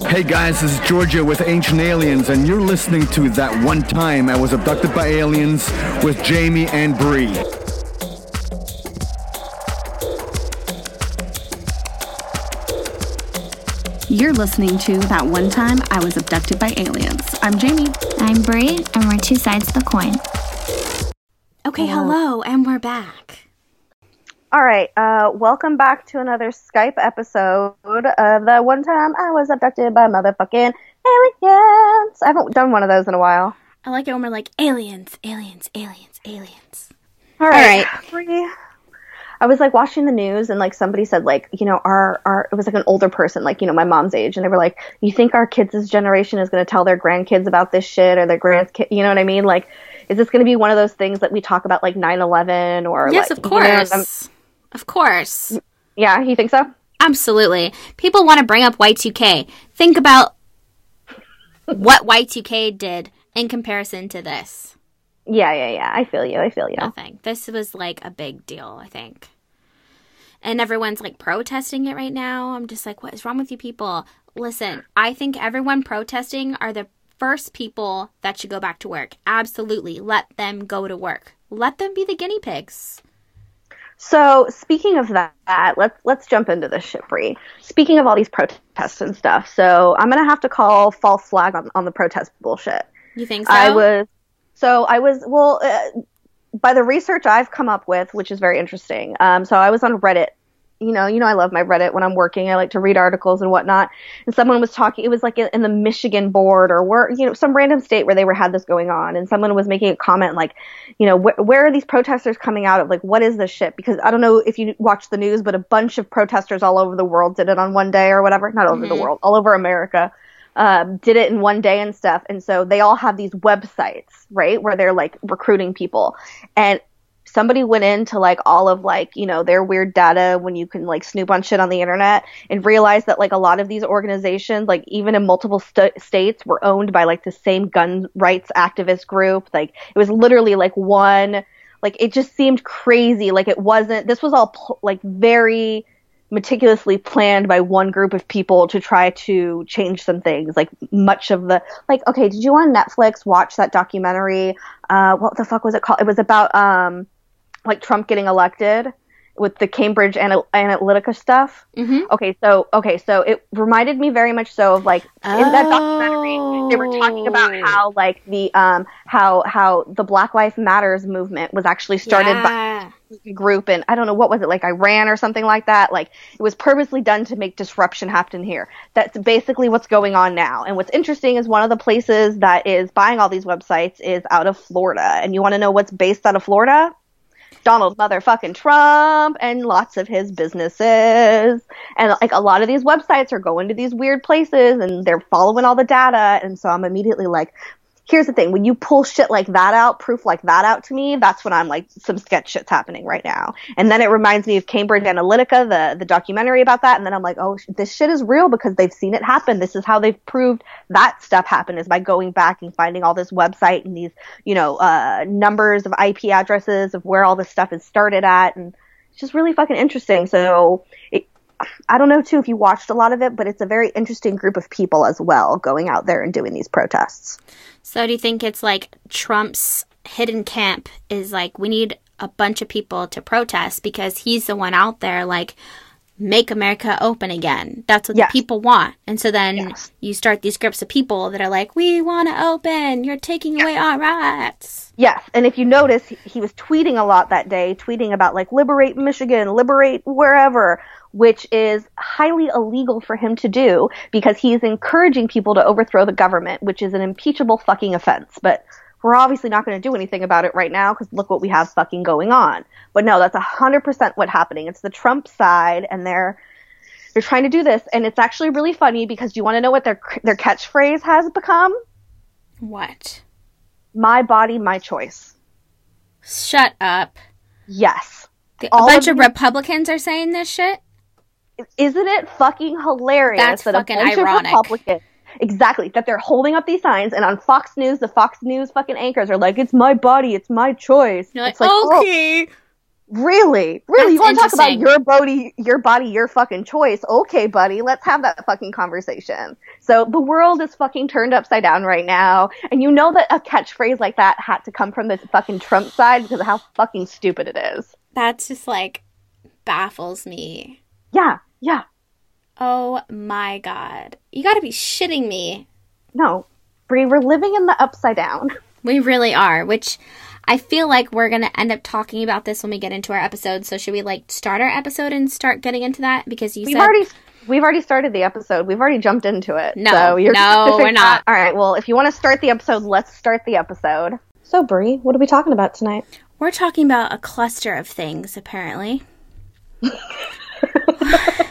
Hey guys, this is Georgia with Ancient Aliens, and you're listening to That One Time I Was Abducted by Aliens with Jamie and Bree. You're listening to That One Time I Was Abducted by Aliens. I'm Jamie. I'm Bree, and we're two sides of the coin. Okay, hello, and we're back. All right, uh, welcome back to another Skype episode of the one time I was abducted by motherfucking aliens. I haven't done one of those in a while. I like it when we're like aliens, aliens, aliens, aliens. All right, Bree. I was like watching the news and like somebody said like you know our our it was like an older person like you know my mom's age and they were like you think our kids' generation is going to tell their grandkids about this shit or their grandkids you know what I mean like is this going to be one of those things that we talk about like 9/11 or Yes, like, of you know, course. I'm- of course. yeah, you think so? Absolutely. People want to bring up Y2K. Think about what Y2K did in comparison to this. Yeah, yeah, yeah. I feel you. I feel you. Nothing. This was like a big deal, I think. And everyone's like protesting it right now. I'm just like, what is wrong with you people? Listen, I think everyone protesting are the first people that should go back to work. Absolutely. Let them go to work. Let them be the guinea pigs. So speaking of that, let's let's jump into the shit, Bree. Speaking of all these protests and stuff, so I'm gonna have to call false flag on, on the protest bullshit. You think so? I was so I was well uh, by the research I've come up with, which is very interesting. Um, so I was on Reddit. You know, you know, I love my Reddit when I'm working. I like to read articles and whatnot. And someone was talking. It was like in, the Michigan board or where you know some random state where they were had this going on, and someone was making a comment like, you know, wh- where are these protesters coming out of? Like, what is this shit? Because I don't know if you watch the news, but a bunch of protesters all over the world did it on one day or whatever. Not over the world, all over America um, did it in one day and stuff. And so they all have these websites, right, where they're like recruiting people. And somebody went into like all of like, you know, their weird data when you can like snoop on shit on the internet and realized that like a lot of these organizations, like even in multiple st- states, were owned by like the same gun rights activist group. Like it was literally like one, like it just seemed crazy. Like it wasn't, this was all pl- like very, meticulously planned by one group of people to try to change some things. Like much of the like, okay, did you on Netflix watch that documentary? Uh, what the fuck was it called? It was about um, like Trump getting elected with the Cambridge Ana- Analytica stuff. Mhm. Okay, so okay, so it reminded me very much so of like in that documentary they were talking about Oh. how like the um how how the Black Lives Matters movement was actually started by Yeah. group and I don't know what was it like Iran or something like that. Like it was purposely done to make disruption happen here. That's basically what's going on now. And what's interesting is one of the places that is buying all these websites is out of Florida. And you want to know what's based out of Florida? Donald motherfucking Trump and lots of his businesses. And like a lot of these websites are going to these weird places and they're following all the data. And so I'm immediately like, here's the thing. When you pull shit like that out proof like that out to me that's when i'm like some sketch shit's happening right now. And then it reminds me of cambridge analytica the the documentary about that. And then i'm like oh this shit is real because they've seen it happen. This is how they've proved that stuff happened is by going back and finding all this website and these you know uh numbers of ip addresses of where all this stuff is started at. And it's just really fucking interesting. So it, I don't know too if you watched a lot of it, but it's a very interesting group of people as well going out there and doing these protests. So do you think it's like Trump's hidden camp is like we need a bunch of people to protest because he's the one out there like make America open again. That's what Yes. the people want. And so then Yes. you start these groups of people that are like, We want to open, you're taking away our rights. Yes, and if you notice, he was tweeting a lot that day, tweeting about like liberate Michigan, liberate wherever, which is highly illegal for him to do because he is encouraging people to overthrow the government, which is an impeachable fucking offense. But we're obviously not going to do anything about it right now because look what we have fucking going on. But no, that's a hundred percent what's happening. It's the Trump side, and they're they're trying to do this, and it's actually really funny because do you want to know what their their catchphrase has become? What? My body, my choice. Shut up. Yes. The- All a bunch of of Republicans are saying this shit? Isn't it fucking hilarious That's that fucking a bunch ironic. of Republicans exactly that they're holding up these signs and on Fox News the Fox News fucking anchors are like it's my body it's my choice You're like, it's like oh, okay. Really? Really? That's you want to talk about your body, your body, your fucking choice? Okay, buddy, let's have that fucking conversation. So the world is fucking turned upside down right now, and you know that a catchphrase like that had to come from the fucking Trump side because of how fucking stupid it is. That's just like baffles me. Yeah, yeah. Oh my god. You gotta be shitting me. No, Bree, we're living in the upside down. We really are, which I feel like we're going to end up talking about this when we get into our episode. So should we like start our episode and start getting into that because you We've said already we've already started the episode. We've already jumped into it. No, so you're no, we're not. All right. Well, if you want to start the episode, let's start the episode. So, Bree, what are we talking about tonight? we're talking about a cluster of things apparently.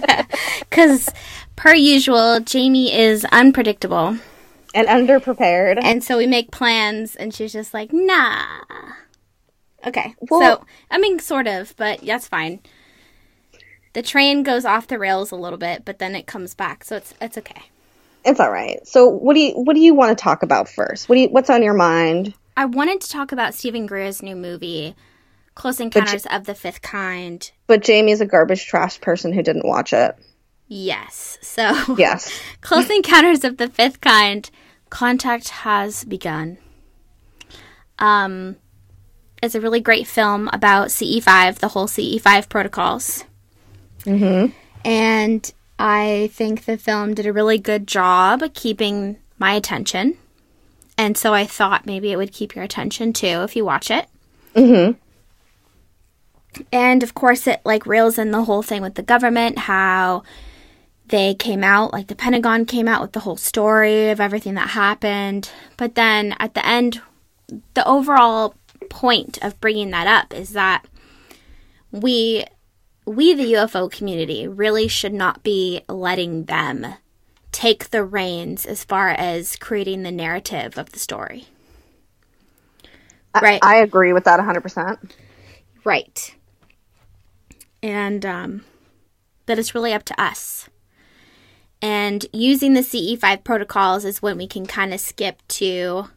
Cuz per usual, Jamie is unpredictable. And underprepared. And so we make plans and she's just like, "Nah." Okay. Well- so, I mean sort of, but that's fine. The train goes off the rails a little bit, but then it comes back. So it's it's okay. It's all right. So, what do you what do you want to talk about first? What do you what's on your mind? I wanted to talk about Steven Greer's new movie, Close Encounters of the Fifth Kind. But Jamie's a garbage trash person who didn't watch it. Yes. So, Yes. Close Encounters of the Fifth Kind, contact has begun. Um, it's a really great film about CE5, the whole CE5 protocols. Mm-hmm. And I think the film did a really good job keeping my attention. And so I thought maybe it would keep your attention too if you watch it. Mhm. And of course, it like rails in the whole thing with the government, how they came out, like the Pentagon came out with the whole story of everything that happened. But then at the end, the overall point of bringing that up is that we we the UFO community really should not be letting them take the reins as far as creating the narrative of the story. Right. I agree with that 100%. Right. And um, that it's really up to us. And using the CE5 protocols is when we can kind of skip to,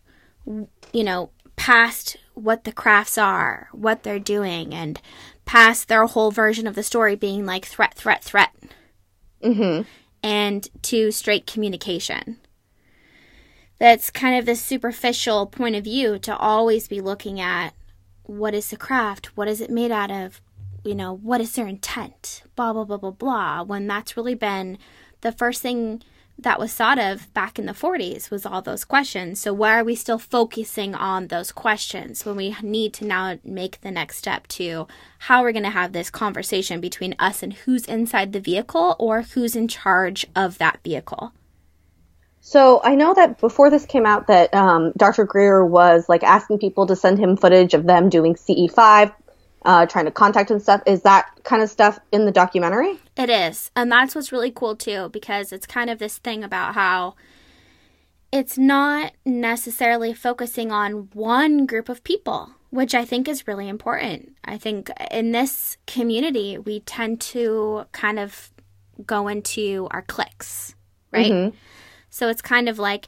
you know, past what the crafts are, what they're doing, and past their whole version of the story being like threat, threat, threat. Mm-hmm. And to straight communication. That's kind of the superficial point of view to always be looking at what is the craft? What is it made out of? You know, what is their intent? Blah, blah, blah, blah, blah. When that's really been the first thing that was thought of back in the 40s was all those questions. So why are we still focusing on those questions when we need to now make the next step to how we're going to have this conversation between us and who's inside the vehicle or who's in charge of that vehicle? So I know that before this came out, that um, Dr. Greer was like asking people to send him footage of them doing CE5, uh, trying to contact and stuff. Is that kind of stuff in the documentary? It is. And that's what's really cool too, because it's kind of this thing about how it's not necessarily focusing on one group of people, which I think is really important. I think in this community, we tend to kind of go into our cliques, right? So it's kind of like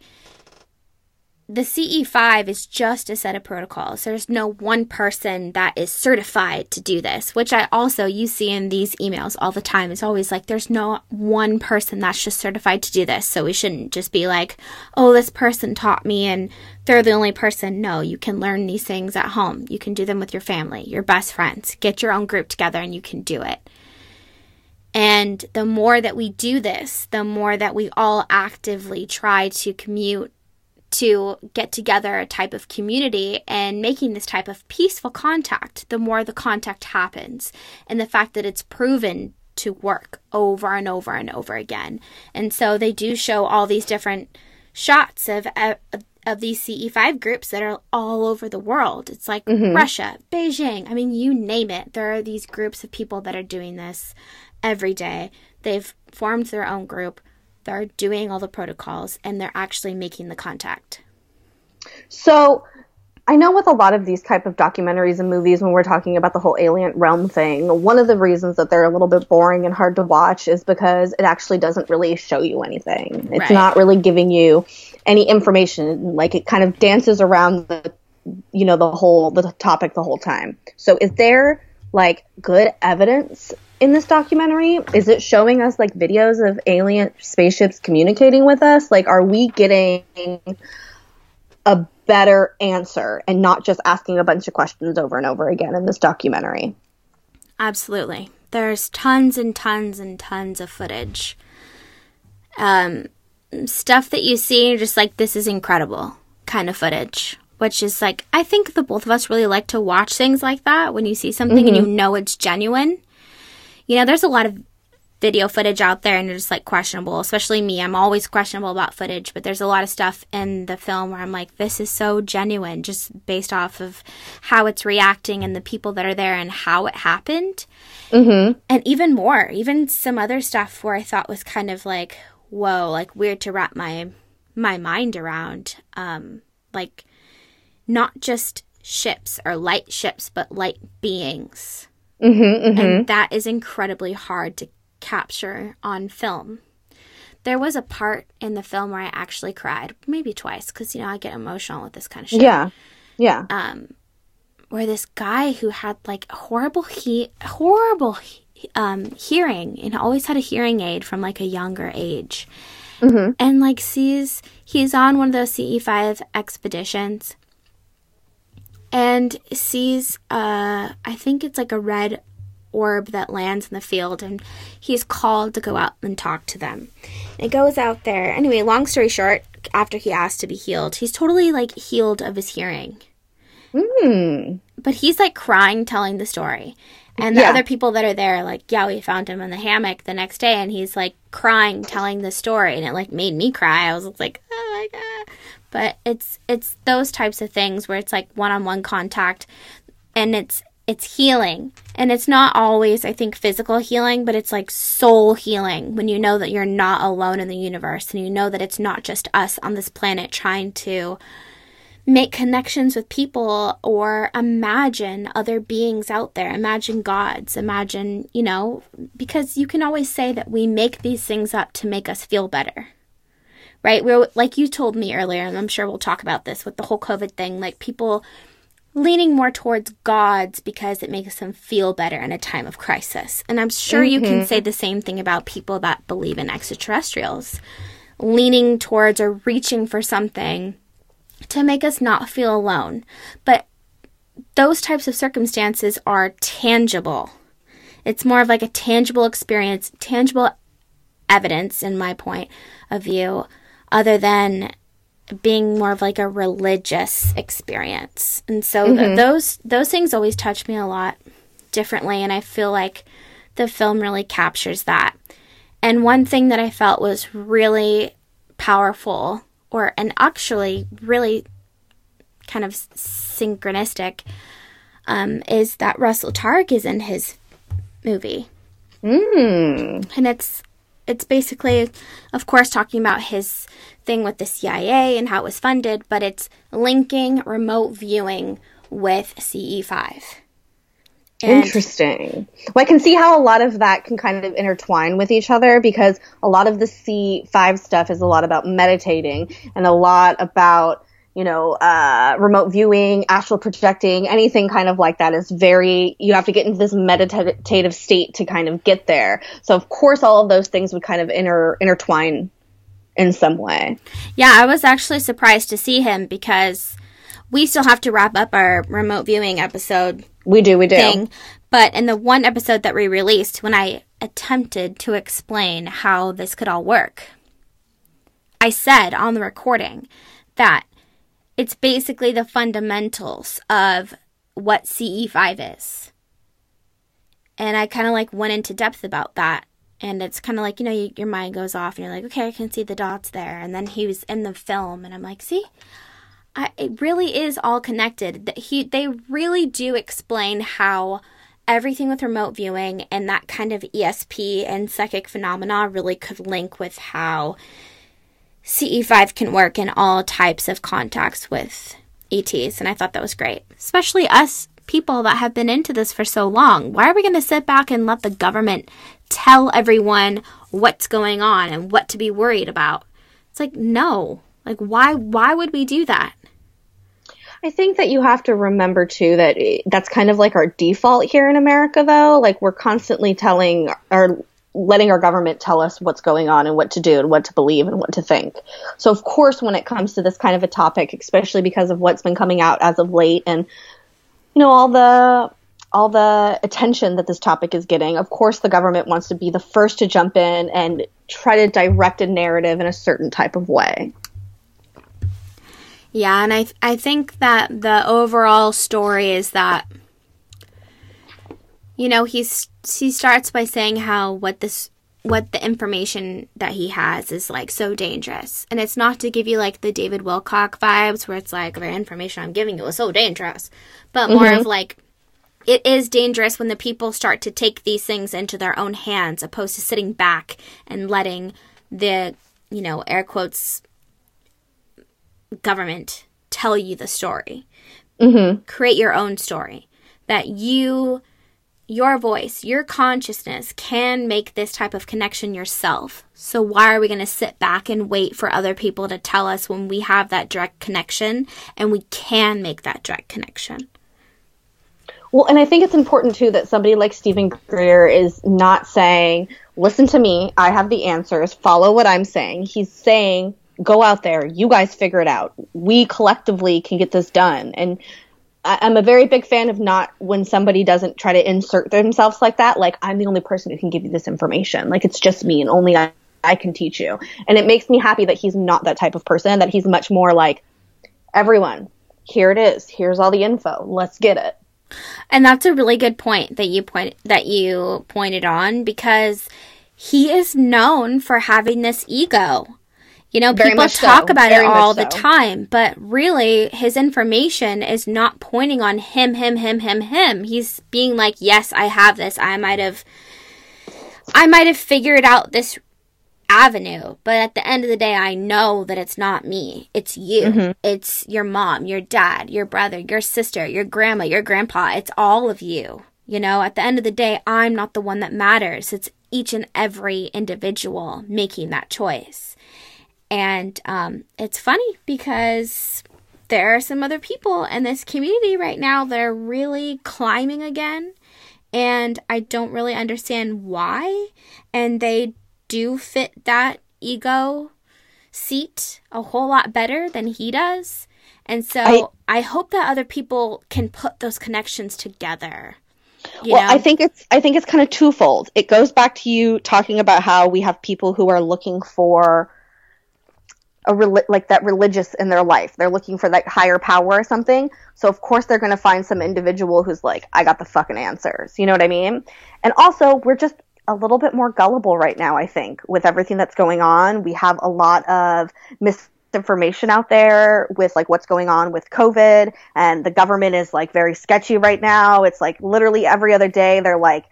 the CE5 is just a set of protocols. There's no one person that is certified to do this, which I also you see in these emails all the time. It's always like there's no one person that's just certified to do this. So we shouldn't just be like, "Oh, this person taught me and they're the only person." No, you can learn these things at home. You can do them with your family, your best friends. Get your own group together and you can do it. And the more that we do this, the more that we all actively try to commute to get together a type of community and making this type of peaceful contact, the more the contact happens. And the fact that it's proven to work over and over and over again. And so they do show all these different shots of of these CE5 groups that are all over the world. It's like mm-hmm. Russia, Beijing, I mean you name it. There are these groups of people that are doing this every day. They've formed their own group they're doing all the protocols and they're actually making the contact. So I know with a lot of these type of documentaries and movies when we're talking about the whole alien realm thing, one of the reasons that they're a little bit boring and hard to watch is because it actually doesn't really show you anything. It's Right. not really giving you any information. Like it kind of dances around the you know, the whole the topic the whole time. So is there like good evidence in this documentary? Is it showing us like videos of alien spaceships communicating with us? Like are we getting a better answer and not just asking a bunch of questions over and over again in this documentary? Absolutely. There's tons and tons and tons of footage. Um, stuff that you see, you're just like, this is incredible kind of footage. Which is like, I think the both of us really like to watch things like that when you see something mm-hmm. and you know it's genuine. You know, there's a lot of video footage out there and it's like questionable, especially me. I'm always questionable about footage, but there's a lot of stuff in the film where I'm like, this is so genuine, just based off of how it's reacting and the people that are there and how it happened. Mm-hmm. And even more, even some other stuff where I thought was kind of like, whoa, like weird to wrap my my mind around. Um, like not just ships or light ships, but light beings. Mm-hmm, mm-hmm. And that is incredibly hard to capture on film. There was a part in the film where I actually cried, maybe twice, because you know I get emotional with this kind of shit. Yeah, yeah. Um, where this guy who had like horrible he horrible he- um hearing and always had a hearing aid from like a younger age, mm-hmm. and like sees he's on one of those CE five expeditions, and sees uh I think it's like a red orb that lands in the field and he's called to go out and talk to them. And it goes out there. Anyway, long story short, after he asked to be healed, he's totally like healed of his hearing. Mm. But he's like crying telling the story. And the yeah. other people that are there, like, yeah, we found him in the hammock the next day, and he's like crying, telling the story, and it like made me cry. I was like, oh my god! But it's it's those types of things where it's like one on one contact, and it's it's healing. And it's not always, I think, physical healing, but it's like soul healing when you know that you're not alone in the universe and you know that it's not just us on this planet trying to make connections with people or imagine other beings out there. Imagine gods. Imagine, you know, because you can always say that we make these things up to make us feel better. Right? We're like you told me earlier, and I'm sure we'll talk about this with the whole COVID thing. Like people leaning more towards gods because it makes them feel better in a time of crisis. And I'm sure mm-hmm. you can mm-hmm. say the same thing about people that believe in extraterrestrials, leaning towards or reaching for something to make us not feel alone. But those types of circumstances are tangible. It's more of like a tangible experience, tangible evidence, in my point of view, other than being more of like a religious experience. And so mm-hmm. th- those those things always touch me a lot differently and I feel like the film really captures that. And one thing that I felt was really powerful or and actually really kind of synchronistic um, is that Russell Targ is in his movie. Mm. And it's it's basically, of course, talking about his thing with the CIA and how it was funded, but it's linking remote viewing with CE5. And Interesting. Well, I can see how a lot of that can kind of intertwine with each other because a lot of the C5 stuff is a lot about meditating and a lot about you know, uh, remote viewing, astral projecting, anything kind of like that is very, you have to get into this meditative state to kind of get there. So of course all of those things would kind of inter, intertwine in some way. Yeah, I was actually surprised to see him because we still have to wrap up our remote viewing episode. We do, we do. Thing. But in the one episode that we released, when I attempted to explain how this could all work, I said on the recording that it's basically the fundamentals of what CE5 is. And I kind of like went into depth about that. And it's kind of like, you know, you, your mind goes off and you're like, okay, I can see the dots there. And then he was in the film and I'm like, see, I, it really is all connected. He, they really do explain how everything with remote viewing and that kind of ESP and psychic phenomena really could link with how CE5 can work in all types of contacts with ETs, and I thought that was great. Especially us people that have been into this for so long. Why are we going to sit back and let the government tell everyone what's going on and what to be worried about? It's like, no. Like why why would we do that? I think that you have to remember too that eh, that's kind of like our default here in America, though. Like we're constantly telling or letting our government tell us what's going on and what to do and what to believe and what to think. So of course, when it comes to this kind of a topic, especially because of what's been coming out as of late and you know all the all the attention that this topic is getting, of course the government wants to be the first to jump in and try to direct a narrative in a certain type of way. Yeah, and I I think that the overall story is that you know, he's he starts by saying how what this what the information that he has is like so dangerous. And it's not to give you like the David Wilcock vibes where it's like the information I'm giving you is so dangerous, but more of like it is dangerous when the people start to take these things into their own hands opposed to sitting back and letting the, you know, air quotes government tell you the story. Mm-hmm. Create your own story. That you, your voice, your consciousness can make this type of connection yourself. So why are we going to sit back and wait for other people to tell us when we have that direct connection and we can make that direct connection? Well, and I think it's important too that somebody like Steven Greer is not saying, listen to me, I have the answers, follow what I'm saying. He's saying, go out there, you guys figure it out. We collectively can get this done. And I- I'm a very big fan of not when somebody doesn't try to insert themselves like that, like, I'm the only person who can give you this information. Like, it's just me and only I, I can teach you. And it makes me happy that he's not that type of person, that he's much more like, everyone, here it is. Here's all the info. Let's get it. And that's a really good point that you point that you pointed on because he is known for having this ego. You know, Very people much so. talk about Very it all the time, but really his information is not pointing on him, him, him, him, him. He's being like, "Yes, I have this. I might have I might have figured out this avenue, but at the end of the day, I know that it's not me. It's you. Mm-hmm. It's your mom, your dad, your brother, your sister, your grandma, your grandpa. It's all of you. You know, at the end of the day, I'm not the one that matters. It's each and every individual making that choice. And um, it's funny because there are some other people in this community right now that are really climbing again. And I don't really understand why. And they do fit that ego seat a whole lot better than he does. And so I, hope that other people can put those connections together. You well, know? I think it's I think it's kind of twofold. It goes back to you talking about how we have people who are looking for a reli- like that religious in their life. They're looking for that higher power or something. So of course they're going to find some individual who's like, I got the fucking answers. You know what I mean? And also we're just a little bit more gullible right now. I think with everything that's going on, we have a lot of misinformation out there with like what's going on with COVID, and the government is like very sketchy right now. It's like literally every other day they're like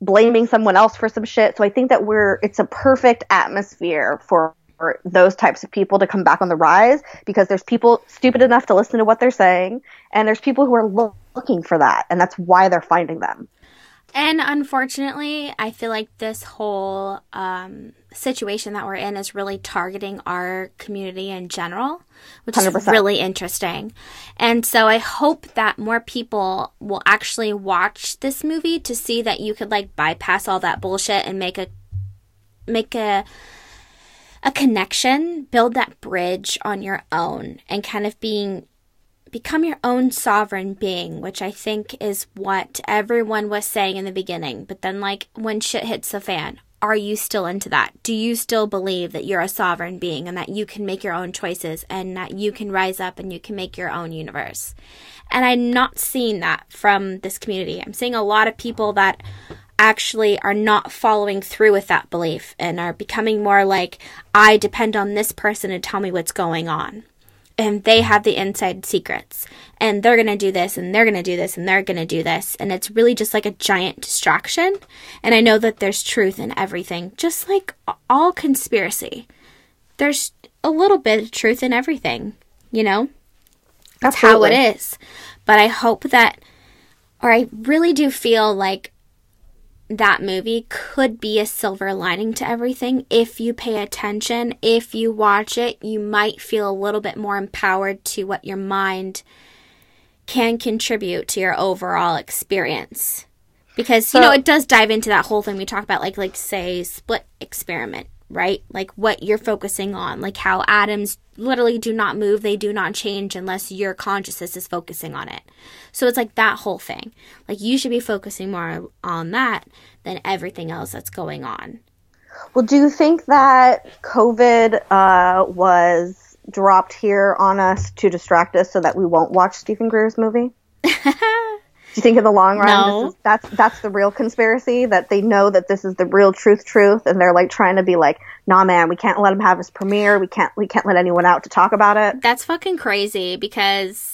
blaming someone else for some shit. So I think that we're it's a perfect atmosphere for for those types of people to come back on the rise because there's people stupid enough to listen to what they're saying and there's people who are lo- looking for that and that's why they're finding them. And unfortunately, I feel like this whole um, situation that we're in is really targeting our community in general, which is 100%. really interesting. And so I hope that more people will actually watch this movie to see that you could like bypass all that bullshit and make a make a a connection, build that bridge on your own and kind of being become your own sovereign being, which I think is what everyone was saying in the beginning. But then, like, when shit hits the fan, are you still into that? Do you still believe that you're a sovereign being and that you can make your own choices and that you can rise up and you can make your own universe? And I'm not seeing that from this community. I'm seeing a lot of people that actually are not following through with that belief and are becoming more like, I depend on this person to tell me what's going on. And they have the inside secrets. And they're going to do this and they're going to do this and they're going to do this. And it's really just like a giant distraction. And i know that there's truth in everything just like all conspiracy. There's a little bit of truth in everything you know? That's how it is. But i hope that or i really do feel like that movie could be a silver lining to everything. If you pay attention, if you watch it, you might feel a little bit more empowered to what your mind can contribute to your overall experience. Because you know it does dive into that whole thing we talk about like like say split experiment, right? Like what you're focusing on, like how atoms literally do not move, they do not change unless your consciousness is focusing on it. So it's like that whole thing. Like you should be focusing more on that than everything else that's going on. Well, do you think that COVID uh, was dropped here on us to distract us so that we won't watch Steven Greer's movie? do you think in the long run No. this is, that's that's the real conspiracy that they know that this is the real truth truth and they're like trying to be like nah man we can't let him have his premiere we can't we can't let anyone out to talk about it That's fucking crazy because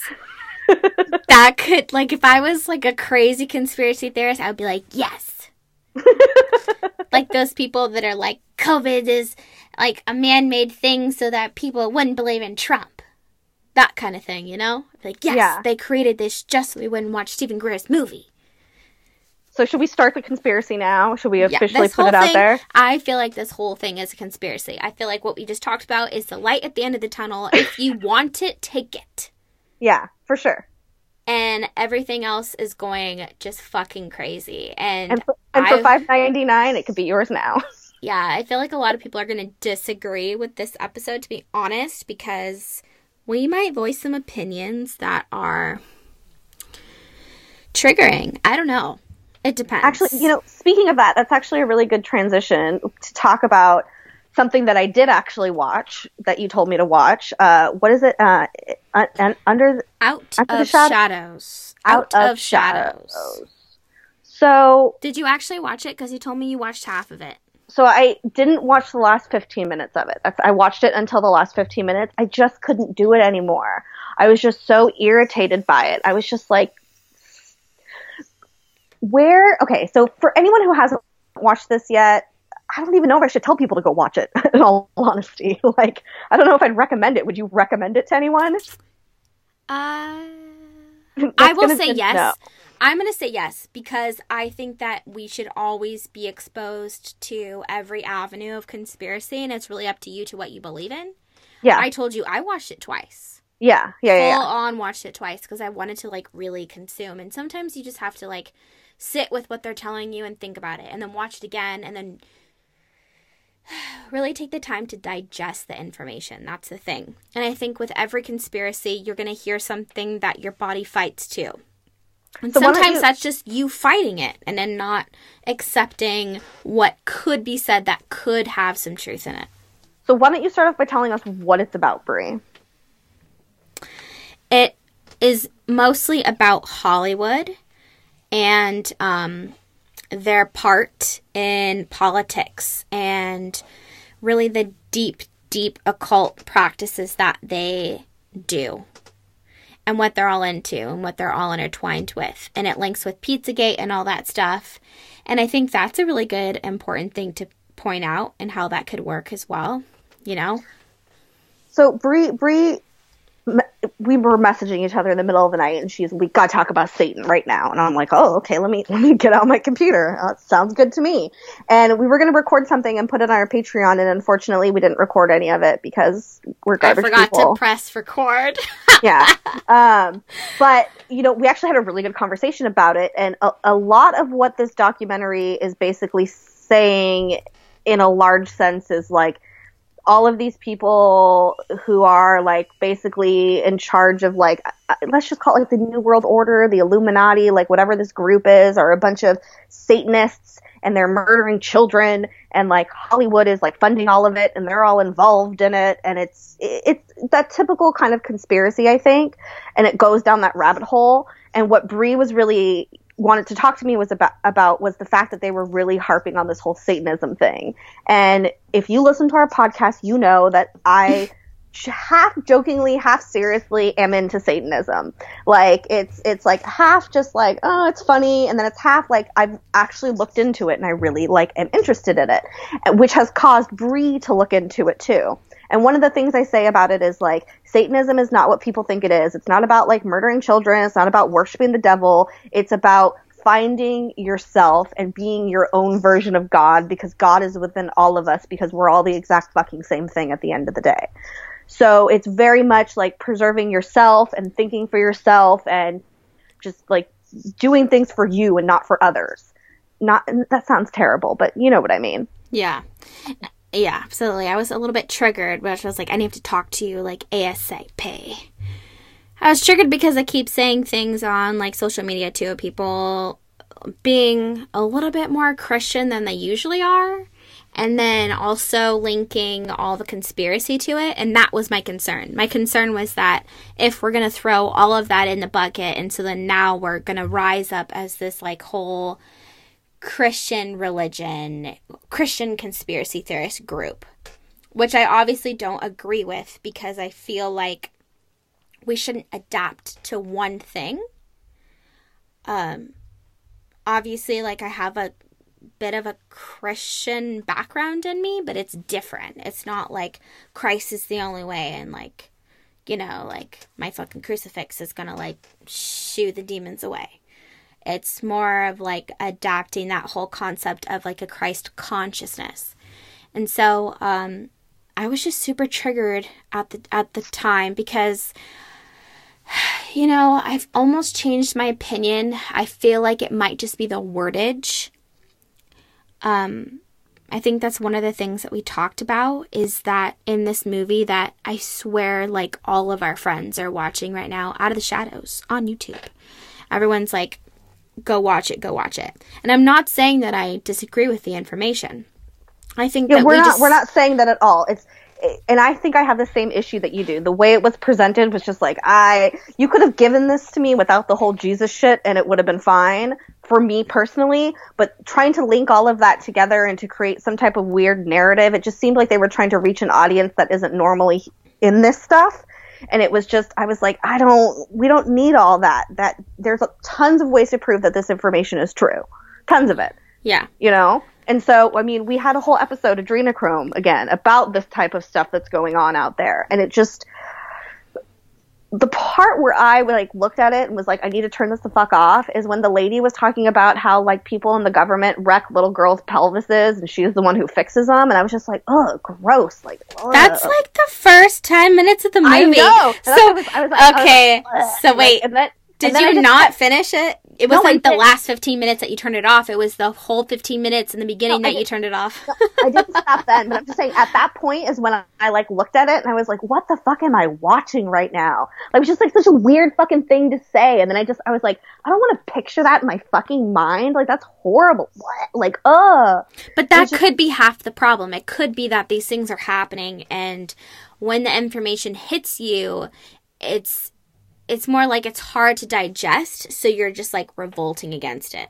that could like if I was like a crazy conspiracy theorist, I would be like, yes. like those people that are like COVID is like a man-made thing so that people wouldn't believe in Trump. That kind of thing, you know? Like, yes, Yeah. they created this just so we wouldn't watch Steven Greer's movie. so should we start the conspiracy now should we officially this put it out there I feel like this whole thing is a conspiracy. I feel like what we just talked about is the light at the end of the tunnel. If you want it, take it. yeah for sure and everything else is going just fucking crazy. And, and for, and for five ninety nine it could be yours now yeah, I feel like a lot of people are going to disagree with this episode, to be honest, because we might voice some opinions that are triggering. I don't know. It depends. Actually, you know, speaking of that, that's actually a really good transition to talk about something that I did actually watch that you told me to watch. Uh, what is it? Uh, un- un- under the, out Under the of Shadow- shadows. Out of shadows. so Did you actually watch it? Because you told me you watched half of it. So I didn't watch the last 15 minutes of it. I watched it until the last 15 minutes. I just couldn't do it anymore. I was just so irritated by it. I was just like, where? Okay, so for anyone who hasn't watched this yet, I don't even know if I should tell people to go watch it. In all honesty, like I don't know if I'd recommend it. Would you recommend it to anyone? Uh, I will say yes. no. I'm going to say yes because I think that we should always be exposed to every avenue of conspiracy, and it's really up to you to what you believe in. Yeah, I told you I watched it twice. yeah, yeah, yeah. Full yeah. on watched it twice because I wanted to like really consume. And sometimes you just have to like sit with what they're telling you and think about it, and then watch it again, and then really take the time to digest the information. That's the thing. And I think with every conspiracy, you're going to hear something that your body fights too. And So sometimes you- that's just you fighting it and then not accepting what could be said that could have some truth in it. So why don't you start off by telling us what it's about, Bree? It is mostly about Hollywood and um, their part in politics and really the deep, deep occult practices that they do and what they're all into and what they're all intertwined with. And it links with Pizzagate and all that stuff. And I think that's a really good, important thing to point out and how that could work as well. You know? So Bree, me- we were messaging each other in the middle of the night, and she's, "We got to talk about Satan right now." And I'm like, "Oh, okay. Let me let me get out my computer. Uh, sounds good to me." And we were going to record something and put it on our Patreon, and unfortunately, we didn't record any of it because we're garbage I forgot people. to press record. yeah. Um, but you know, we actually had a really good conversation about it, and a, a lot of what this documentary is basically saying, in a large sense, is like all of these people who are like basically in charge of like uh, let's just call it like the new world order the illuminati like whatever this group is are a bunch of satanists and they're murdering children and like hollywood is like funding all of it and they're all involved in it and it's it's that typical kind of conspiracy i think and it goes down that rabbit hole. And what bree was really wanted to talk to me was about about was the fact that they were really harping on this whole satanism thing. And if you listen to our podcast you know that i half jokingly half seriously am into satanism. Like it's it's like half just like oh it's funny and then it's half like i've actually looked into it and i really like am interested in it which has caused bree to look into it too and one of the things I say about it is like Satanism is not what people think it is. It's not about like murdering children. It's not about worshiping the devil. It's about finding yourself and being your own version of God because God is within all of us because we're all the exact fucking same thing at the end of the day. So it's very much like preserving yourself and thinking for yourself and just like doing things for you and not for others. Not that sounds terrible, but you know what I mean. Yeah. Yeah, absolutely. I was a little bit triggered, but I was like, I need to talk to you like ASAP. I was triggered because I keep saying things on like social media too, people being a little bit more Christian than they usually are. And then also linking all the conspiracy to it. And that was my concern. My concern was that if we're going to throw all of that in the bucket, and so then now we're going to rise up as this like whole Christian religion, Christian conspiracy theorist group, which I obviously don't agree with because I feel like we shouldn't adapt to one thing. Um, obviously, like I have a bit of a Christian background in me, but it's different. It's not like Christ is the only way and like, you know, like my fucking crucifix is gonna like shoo the demons away. It's more of like adapting that whole concept of like a Christ consciousness. And so um, I was just super triggered at the at the time because you know, I've almost changed my opinion. I feel like it might just be the wordage. Um I think that's one of the things that we talked about is that in this movie that I swear like all of our friends are watching right now out of the shadows on YouTube. Everyone's like go watch it, go watch it. And I'm not saying that I disagree with the information. I think Yeah, that we're we not just we're not saying that at all. It's and I think I have the same issue that you do. The way it was presented was just like I you could have given this to me without the whole Jesus shit and it would have been fine for me personally, but trying to link all of that together and to create some type of weird narrative, it just seemed like they were trying to reach an audience that isn't normally in this stuff. And it was just I was like, I don't we don't need all that. That there's tons of ways to prove that this information is true. Tons of it yeah. you know? And so, I mean, we had a whole episode, Adrenochrome, again, about this type of stuff that's going on out there. And it just, the part where I like looked at it and was like, I need to turn this the fuck off is when the lady was talking about how like people in the government wreck little girls' pelvises and she's the one who fixes them. And I was just like, oh, gross. Like, ugh. That's like the first 10 minutes of the movie. I know. And So, I was- I was like- okay. so wait, and then, did and then I you not kept- finish it? It was No, like the last 15 minutes that you turned it off. It was the whole 15 minutes in the beginning No, that you turned it off. I didn't stop then, but I'm just saying at that point is when I, I like looked at it and I was like, what the fuck am I watching right now? Like, it was just like such a weird fucking thing to say. And then I just, I was like, I don't want to picture that in my fucking mind. Like, that's horrible. What? Like, ugh. But that just- could be half the problem. It could be that these things are happening and when the information hits you, it's it's more like it's hard to digest, so you're just like revolting against it.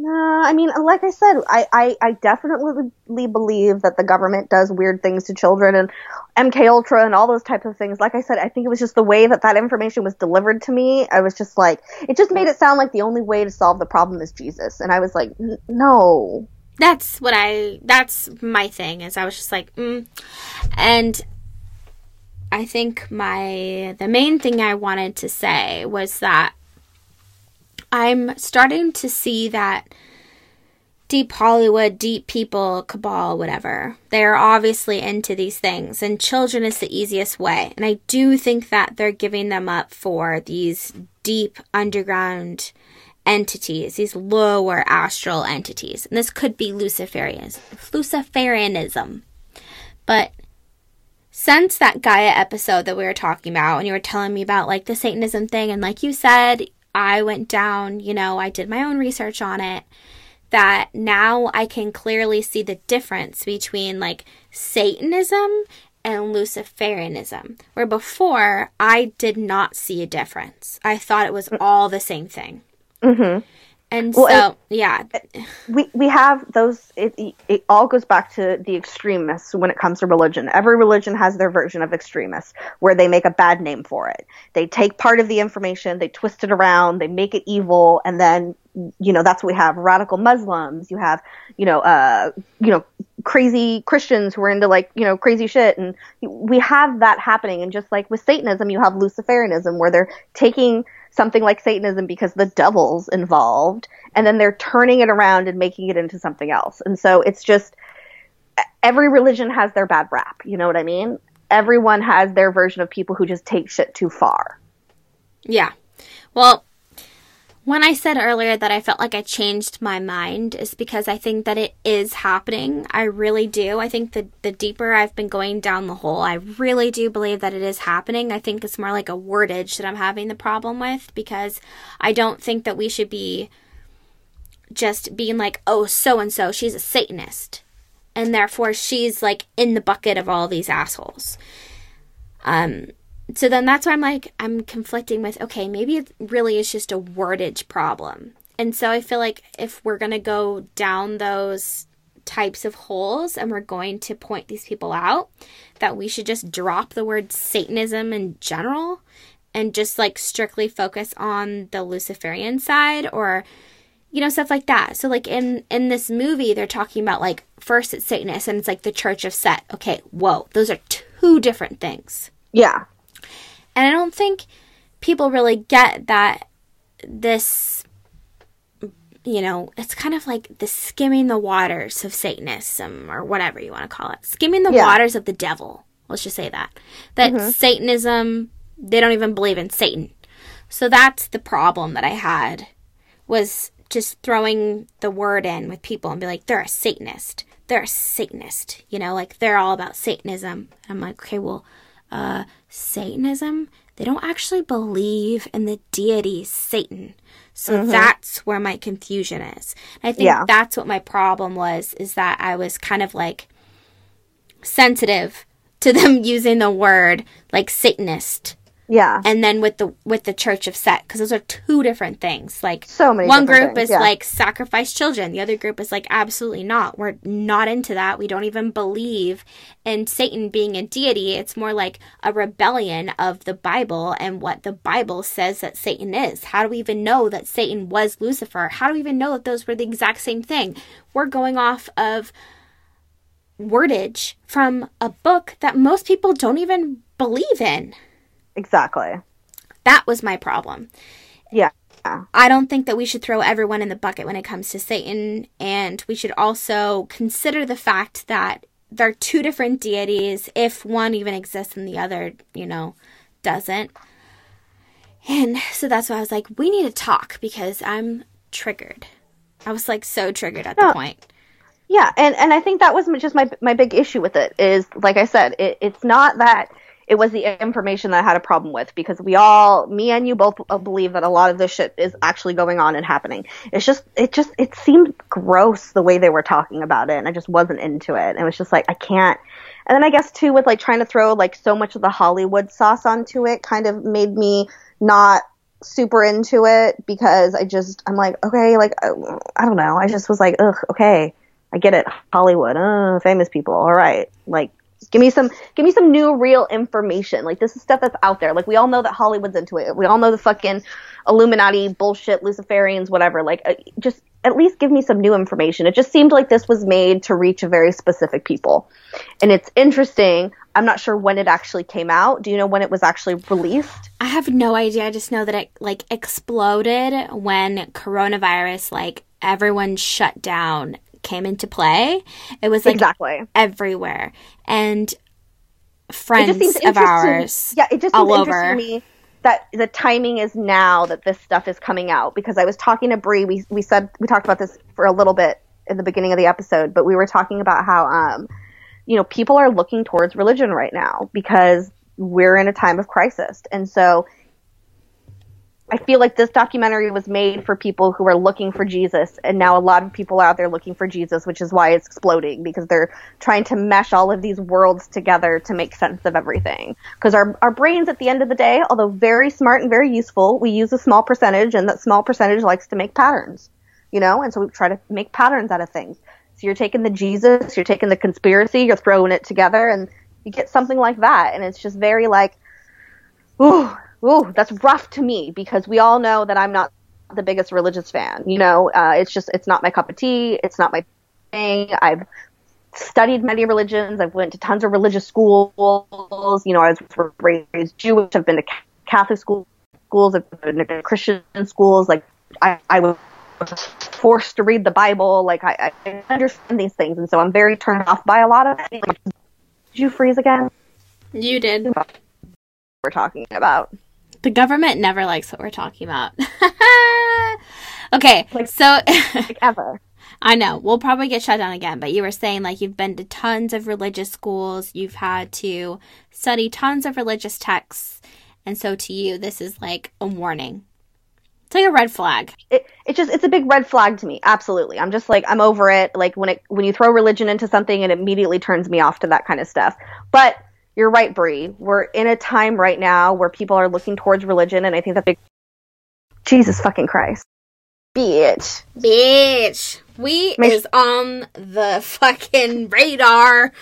No, I mean, like I said, I, I, I definitely believe that the government does weird things to children and MK Ultra and all those types of things. Like I said, I think it was just the way that that information was delivered to me. I was just like, it just made it sound like the only way to solve the problem is Jesus, and I was like, "N- no. that's what I that's my thing is I was just like mm. and I think my the main thing I wanted to say was that I'm starting to see that deep Hollywood, deep people, cabal, whatever. They're obviously into these things, and children is the easiest way. And I do think that they're giving them up for these deep underground entities, these lower astral entities. And this could be Luciferianism. Luciferianism. But since that Gaia episode that we were talking about, and you were telling me about like the Satanism thing, and like you said, I went down, you know, I did my own research on it, that now I can clearly see the difference between like Satanism and Luciferianism, where before I did not see a difference. I thought it was all the same thing. Mm-hmm. And Well, so, yeah, we we have those it, it all goes back to the extremists when it comes to religion. Every religion has their version of extremists where they make a bad name for it. They take part of the information they twist it around they make it evil and then you know that's what we have. Radical muslims you have you know uh you know crazy christians who are into like you know crazy shit and we have that happening and just like with satanism you have luciferianism where they're taking something like Satanism because the devil's involved, and then they're turning it around and making it into something else. And so it's just every religion has their bad rap. You know what I mean? everyone has their version of people who just take shit too far. Yeah. Well, when I said earlier that I felt like I changed my mind is because I think that it is happening. I really do. I think that the deeper I've been going down the hole, I really do believe that it is happening. I think it's more like a wordage that I'm having the problem with because I don't think that we should be just being like, oh, so and so, she's a Satanist. And therefore she's like in the bucket of all these assholes. Um, so then that's why I'm like, I'm conflicting with, okay, maybe it really is just a wordage problem. And so I feel like if we're going to go down those types of holes and we're going to point these people out, that we should just drop the word Satanism in general and just like strictly focus on the Luciferian side or you know stuff like that. So like in in this movie they're talking about like first it's Satanist and it's like the Church of Set. Okay, whoa, those are two different things. Yeah. And I don't think people really get that this, you know, it's kind of like the skimming the waters of Satanism or whatever you want to call it. Skimming the Yeah. waters of the devil. Let's just say that. That mm-hmm. Satanism, they don't even believe in Satan. So that's the problem that I had was just throwing the word in with people and be like, they're a Satanist. They're a Satanist. You know, like they're all about Satanism. I'm like, okay, well, uh, Satanism, they don't actually believe in the deity Satan. So that's where my confusion is. And I think Yeah. that's what my problem was, is that I was kind of like sensitive to them using the word like Satanist Yeah. and then with the with the church of set because those are two different things. Like So many one group things, is yeah. like sacrifice children. The other group is like absolutely not. We're not into that. We don't even believe in satan being a deity. It's more like a rebellion of the bible and what the bible says that satan is. How do we even know that satan was lucifer? How do we even know that those were the exact same thing? We're going off of wordage from a book that most people don't even believe in Exactly. that was my problem. Yeah. I don't think that we should throw everyone in the bucket when it comes to Satan, and we should also consider the fact that there are two different deities, if one even exists and the other, you know, doesn't. And so that's why I was like, we need to talk because I'm triggered. I was like so triggered at the point. Yeah, and and I think that was just my my big issue with it is like I said, it, it's not that it was the information that I had a problem with because we all, me and you both believe that a lot of this shit is actually going on and happening. It's just, it just, it seemed gross the way they were talking about it, and I just wasn't into it. It was just like I can't. And then I guess too with like trying to throw like so much of the Hollywood sauce onto it, kind of made me not super into it because I just I'm like okay like I don't know I just was like ugh okay I get it Hollywood uh, famous people all right like give me some give me some new real information. Like this is stuff that's out there. Like we all know that Hollywood's into it. We all know the fucking Illuminati bullshit Luciferians whatever. Like uh, just at least give me some new information. It just seemed like this was made to reach a very specific people. And it's interesting. I'm not sure when it actually came out. Do you know when it was actually released? I have no idea. I just know that it like exploded when coronavirus, like everyone shut down, came into play. It was like exactly everywhere. And it friends just seems of ours. Yeah, it just all seems over. interesting to me that the timing is now that this stuff is coming out because I was talking to Bree. We we said we talked about this for a little bit in the beginning of the episode, but we were talking about how um, you know, people are looking towards religion right now because we're in a time of crisis, and so. I feel like this documentary was made for people who are looking for Jesus, and now a lot of people out there looking for Jesus, which is why it's exploding because they're trying to mesh all of these worlds together to make sense of everything. Because our, our brains, at the end of the day, although very smart and very useful, we use a small percentage, and that small percentage likes to make patterns, you know, and so we try to make patterns out of things. So you're taking the Jesus, you're taking the conspiracy, you're throwing it together, and you get something like that, and it's just very like, ooh, ooh, that's rough to me because we all know that I'm not the biggest religious fan. You know, uh, it's just it's not my cup of tea. It's not my thing. I've studied many religions. I've went to tons of religious schools. You know, I was raised Jewish. I've been to Catholic school, schools. I've been to Christian schools. Like I, I was forced to read the Bible. Like I, I understand these things, and so I'm very turned off by a lot of it. Like, did you freeze again? You did. We're talking about. The government never likes what we're talking about. okay, Like- so Like ever. I know we'll probably get shut down again, but you were saying like you've been to tons of religious schools, you've had to study tons of religious texts, and so to you, this is like a warning. It's like a red flag. it, it just it's a big red flag to me absolutely i'm just like i'm over it like when it when you throw religion into something it immediately turns me off to that kind of stuff but you're right Bree. we're in a time right now where people are looking towards religion and i think that big jesus fucking christ bitch Bitch, we is on the fucking radar.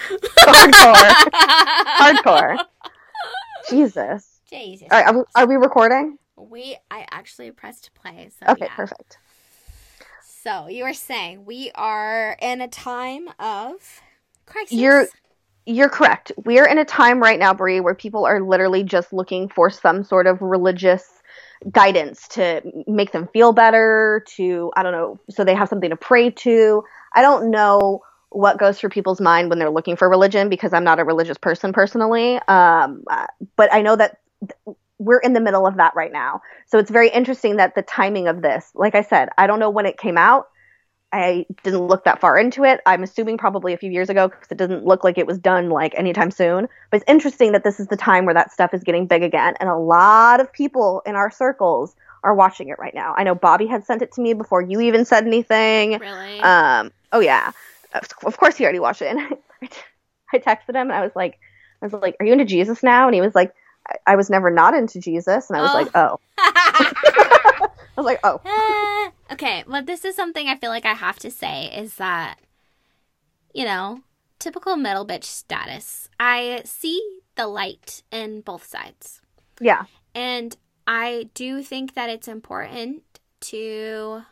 hardcore hardcore jesus Jesus. all right are we, are we recording We I actually pressed play. So okay yeah. perfect So you were saying we are in a time of crisis. You're- You're correct. We're in a time right now, Bree, where people are literally just looking for some sort of religious guidance to make them feel better, to, I don't know, so they have something to pray to. I don't know what goes through people's mind when they're looking for religion because I'm not a religious person personally. Um, but I know that th- we're in the middle of that right now. So it's very interesting that the timing of this, like I said, I don't know when it came out. I didn't look that far into it. I'm assuming probably a few years ago because it doesn't look like it was done like anytime soon. But it's interesting that this is the time where that stuff is getting big again, and a lot of people in our circles are watching it right now. I know Bobby had sent it to me before you even said anything. really. Um, oh yeah, of course he already watched it. And I texted him and I was like, I was like, "Are you into Jesus now?" And he was like, "I, I was never not into Jesus." And I was Oh. like, "Oh." I was like, "Oh." Ah, okay, well, this is something I feel like I have to say is that, you know, typical metal bitch status. I see the light in both sides. Yeah. And I do think that it's important to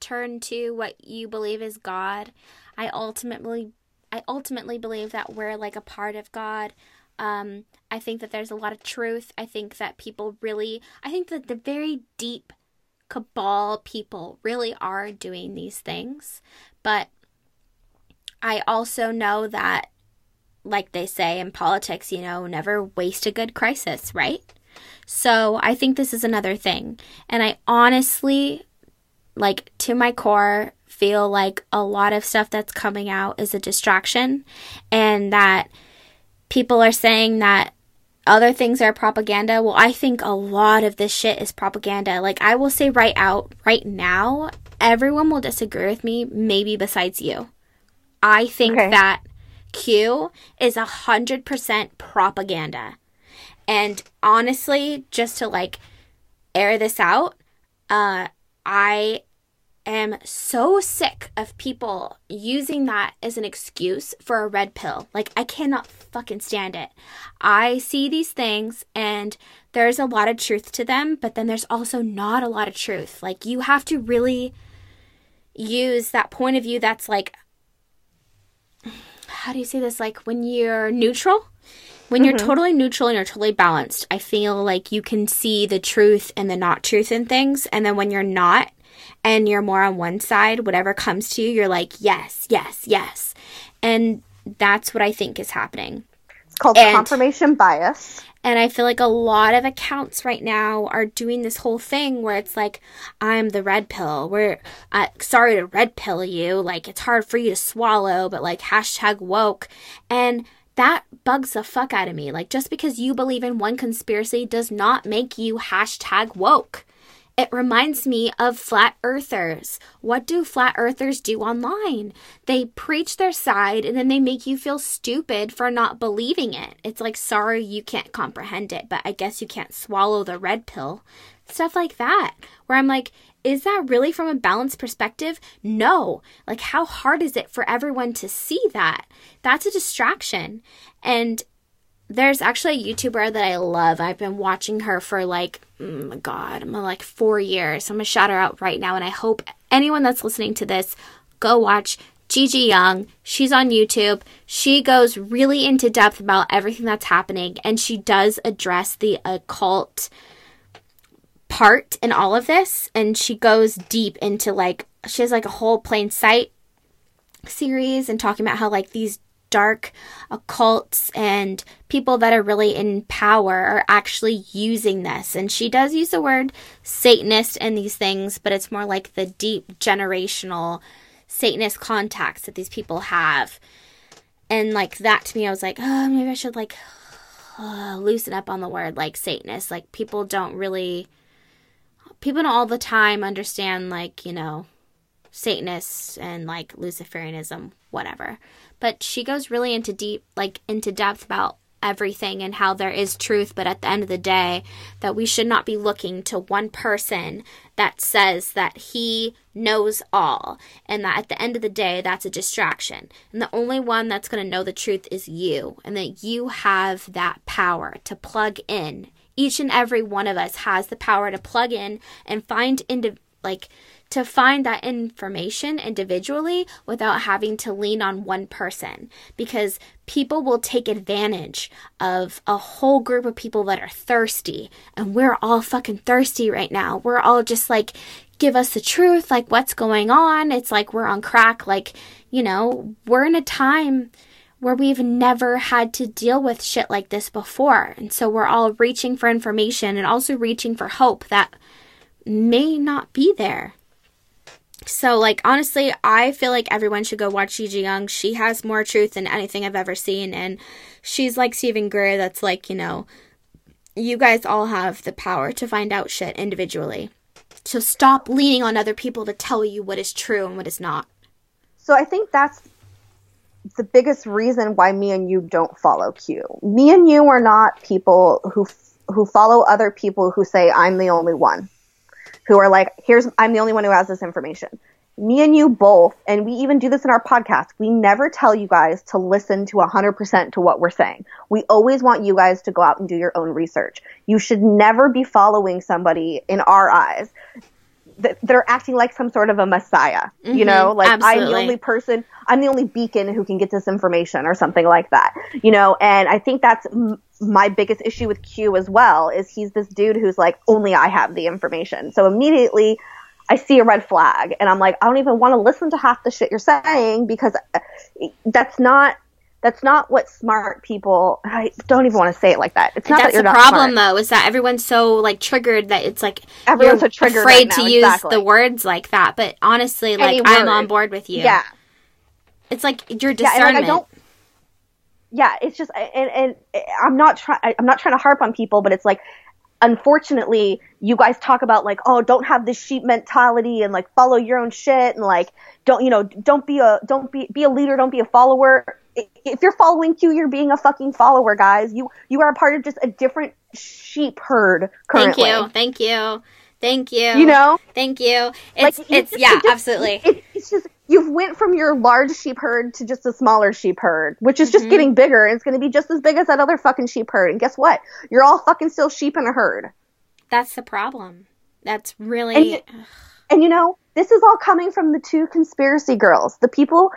turn to what you believe is God. I ultimately I ultimately believe that we're like a part of God. Um, I think that there's a lot of truth. I think that people really I think that the very deep cabal people really are doing these things. But I also know that like they say in politics, you know, never waste a good crisis, right? So I think this is another thing. And I honestly, like, to my core, feel like a lot of stuff that's coming out is a distraction and that people are saying that other things are propaganda. Well, I think a lot of this shit is propaganda. Like, I will say right out, right now, everyone will disagree with me, maybe besides you. I think Okay. that Q is a hundred percent propaganda. And honestly, just to like air this out, uh, I am so sick of people using that as an excuse for a red pill. Like, I cannot fucking stand it. I see these things and there's a lot of truth to them, but then there's also not a lot of truth. Like, you have to really use that point of view that's like, how do you say this? Like, when you're neutral? When you're mm-hmm. totally neutral and you're totally balanced, I feel like you can see the truth and the not truth in things. And then when you're not, and you're more on one side, whatever comes to you, you're like, yes, yes, yes. And that's what I think is happening. It's called And- confirmation bias. And I feel like a lot of accounts right now are doing this whole thing where it's like, I'm the red pill. We're uh, sorry to red pill you. Like, it's hard for you to swallow, but like, hashtag woke. And that bugs the fuck out of me. Like, just because you believe in one conspiracy does not make you hashtag woke. It reminds me of flat earthers. What do flat earthers do online? They preach their side and then they make you feel stupid for not believing it. It's like, sorry, you can't comprehend it, but I guess you can't swallow the red pill. Stuff like that. Where I'm like, is that really from a balanced perspective? No. Like, how hard is it for everyone to see that? That's a distraction. And there's actually a YouTuber that I love. I've been watching her for like, oh my God, I'm like four years. So I'm gonna shout her out right now, and I hope anyone that's listening to this go watch Gigi Young. She's on YouTube. She goes really into depth about everything that's happening, and she does address the occult part in all of this, and she goes deep into like she has like a whole plain sight series and talking about how like these dark occults and people that are really in power are actually using this. And she does use the word Satanist in these things, but it's more like the deep generational Satanist contacts that these people have. And like that to me, I was like, oh, maybe I should like uh, loosen up on the word like Satanist. Like people don't really, people don't all the time understand like, you know, Satanists and like Luciferianism, whatever. But she goes really into deep, like into depth about everything and how there is truth, but at the end of the day, that we should not be looking to one person that says that he knows all, and that at the end of the day, that's a distraction. And the only one that's going to know the truth is you, and that you have that power to plug in. Each and every one of us has the power to plug in and find into like to find that information individually without having to lean on one person because people will take advantage of a whole group of people that are thirsty and we're all fucking thirsty right now. We're all just like give us the truth like what's going on. It's like we're on crack like, you know, we're in a time where we've never had to deal with shit like this before. And so we're all reaching for information and also reaching for hope that may not be there. So, like, honestly, I feel like everyone should go watch Gigi Young. She has more truth than anything I've ever seen. And she's like Steven Greer, that's like, you know, you guys all have the power to find out shit individually. So, stop leaning on other people to tell you what is true and what is not. So, I think that's the biggest reason why me and you don't follow Q. Me and you are not people who who follow other people who say I'm the only one who are like, here's, I'm the only one who has this information. Me and you both, and we even do this in our podcast, we never tell you guys to listen to 100% to what we're saying. We always want you guys to go out and do your own research. You should never be following somebody in our eyes are acting like some sort of a messiah. Mm-hmm, you know, like absolutely. I'm the only person, I'm the only beacon who can get this information or something like that. You know, and I think that's my biggest issue with Q as well is he's this dude who's like only I have the information. So immediately I see a red flag and I'm like I don't even want to listen to half the shit you're saying because uh, that's not that's not what smart people. I don't even want to say it like that. It's not that's that the problem, though, is that everyone's so like triggered that it's like everyone's so triggered afraid right to use exactly. the words like that. But honestly, like I'm on board with you. Yeah, it's like your discernment. Yeah, like, I don't. Yeah, it's just, and, and eh, I'm not trying. I'm not trying to harp on people, but it's like unfortunately, you guys talk about like, oh, don't have this sheep mentality and like follow your own shit and like don't you know don't be a don't be be a leader, don't be a follower. If you're following Q, you're being a fucking follower, guys. You you are a part of just a different sheep herd currently. Thank you, thank you, thank you. You know, thank you. It's like, it's, yeah, just, absolutely. It, it's just you've went from your large sheep herd to just a smaller sheep herd, which is just mm-hmm. getting bigger. And it's going to be just as big as that other fucking sheep herd. And guess what? You're all fucking still sheep in a herd. That's the problem. That's really. And you, and you know, this is all coming from the two conspiracy girls, the people,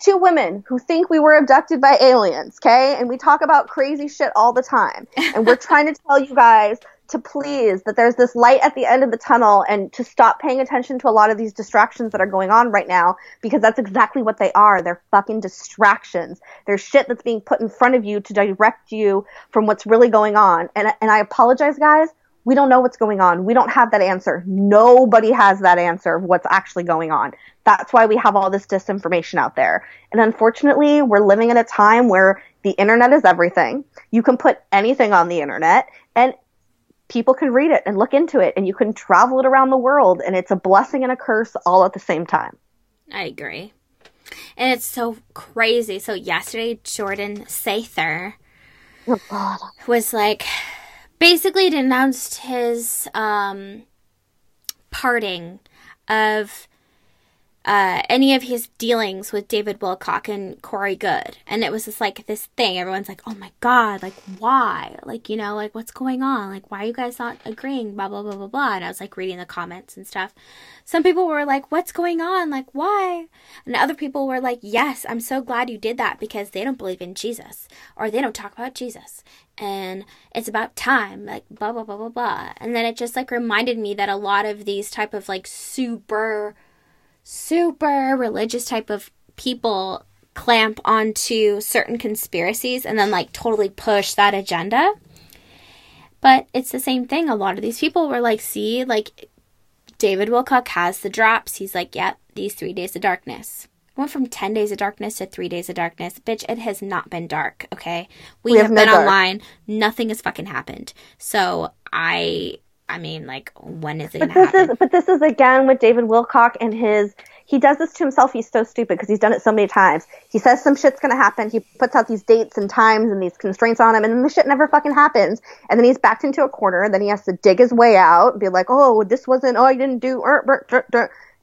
two women who think we were abducted by aliens, okay? And we talk about crazy shit all the time. And we're trying to tell you guys to please that there's this light at the end of the tunnel and to stop paying attention to a lot of these distractions that are going on right now because that's exactly what they are. They're fucking distractions. There's shit that's being put in front of you to direct you from what's really going on. And and I apologize guys, we don't know what's going on. We don't have that answer. Nobody has that answer of what's actually going on. That's why we have all this disinformation out there. And unfortunately, we're living in a time where the internet is everything. You can put anything on the internet and people can read it and look into it and you can travel it around the world and it's a blessing and a curse all at the same time. I agree. And it's so crazy. So yesterday Jordan Sather oh, was like basically denounced his um parting of uh, any of his dealings with David Wilcock and Corey Goode. And it was just like this thing. Everyone's like, oh my God, like, why? Like, you know, like, what's going on? Like, why are you guys not agreeing? Blah, blah, blah, blah, blah. And I was like reading the comments and stuff. Some people were like, what's going on? Like, why? And other people were like, yes, I'm so glad you did that because they don't believe in Jesus or they don't talk about Jesus. And it's about time, like, blah, blah, blah, blah, blah. And then it just like reminded me that a lot of these type of like super super religious type of people clamp onto certain conspiracies and then like totally push that agenda. But it's the same thing. A lot of these people were like, see, like David Wilcock has the drops. He's like, yep, these three days of darkness. I went from 10 days of darkness to three days of darkness. Bitch, it has not been dark, okay? We, We have, have been dark. online. Nothing has fucking happened. So I, I mean, like, when is it But going to this happen? is but this is again with David Wilcock and his he does this to himself. He's so stupid because he's done it so many times. He says some shit's gonna happen. He puts out these dates and times and these constraints on him, and then the shit never fucking happens. And then he's backed into a corner. And then he has to dig his way out and be like, "Oh, this wasn't. Oh, I didn't do." er."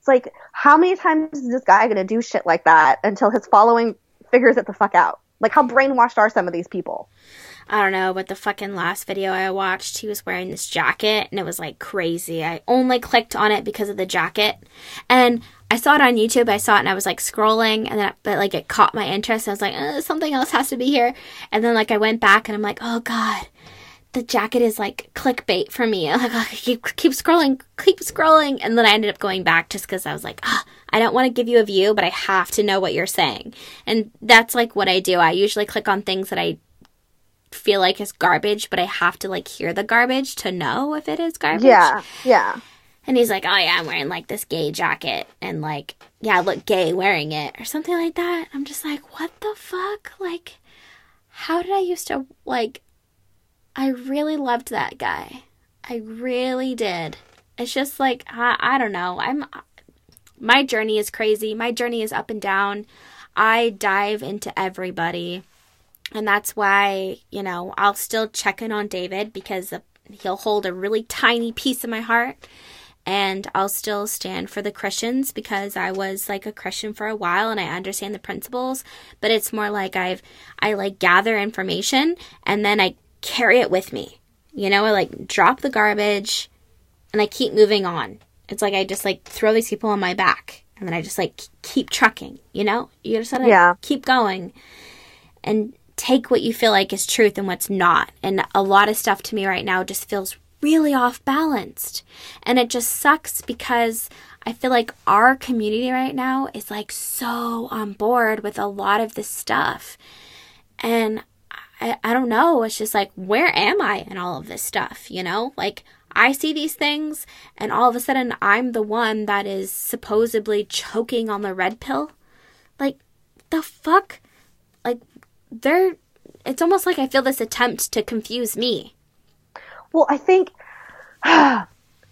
It's like, how many times is this guy gonna do shit like that until his following figures it the fuck out? Like, how brainwashed are some of these people? I don't know, but the fucking last video I watched, he was wearing this jacket and it was like crazy. I only clicked on it because of the jacket. And I saw it on YouTube. I saw it and I was like scrolling and then but like it caught my interest. I was like, uh, something else has to be here. And then like I went back and I'm like, oh god. The jacket is like clickbait for me. Like, I keep, keep scrolling, keep scrolling. And then I ended up going back just because I was like, ah, I don't want to give you a view, but I have to know what you're saying. And that's like what I do. I usually click on things that I feel like it's garbage, but I have to like hear the garbage to know if it is garbage. Yeah, yeah. And he's like, "Oh yeah, I'm wearing like this gay jacket, and like, yeah, I look gay wearing it, or something like that." I'm just like, "What the fuck? Like, how did I used to like? I really loved that guy. I really did. It's just like I, I don't know. I'm my journey is crazy. My journey is up and down. I dive into everybody. And that's why, you know, I'll still check in on David because he'll hold a really tiny piece of my heart. And I'll still stand for the Christians because I was like a Christian for a while and I understand the principles. But it's more like I've, I like gather information and then I carry it with me. You know, I like drop the garbage and I keep moving on. It's like I just like throw these people on my back and then I just like keep trucking, you know? You just gotta Yeah. keep going and take what you feel like is truth and what's not. And a lot of stuff to me right now just feels really off balanced. And it just sucks because I feel like our community right now is like so on board with a lot of this stuff. And I, I don't know. It's just like, where am I in all of this stuff? You know, like I see these things, and all of a sudden I'm the one that is supposedly choking on the red pill. Like, the fuck? They're. It's almost like I feel this attempt to confuse me. Well, I think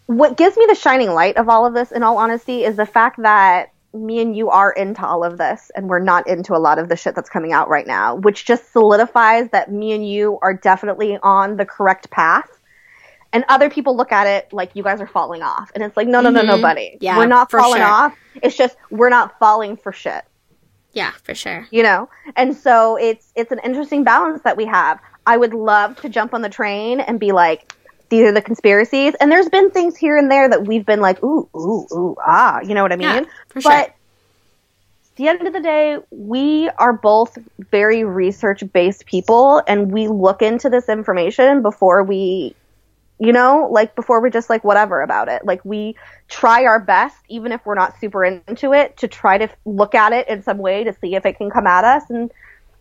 what gives me the shining light of all of this, in all honesty, is the fact that me and you are into all of this and we're not into a lot of the shit that's coming out right now, which just solidifies that me and you are definitely on the correct path. And other people look at it like you guys are falling off. And it's like, no, no, no, no, mm-hmm. buddy. Yeah, we're not falling sure. off. It's just we're not falling for shit Yeah, for sure. you know and so it's it's an interesting balance that we have i would love to jump on the train and be like these are the conspiracies and there's been things here and there that we've been like ooh ooh ooh ah you know what i mean Yeah, for but sure. at the end of the day we are both very research based people and we look into this information before we you know like before we're just like whatever about it. Like we try our best even if we're not super into it to try to look at it in some way to see if it can come at us. And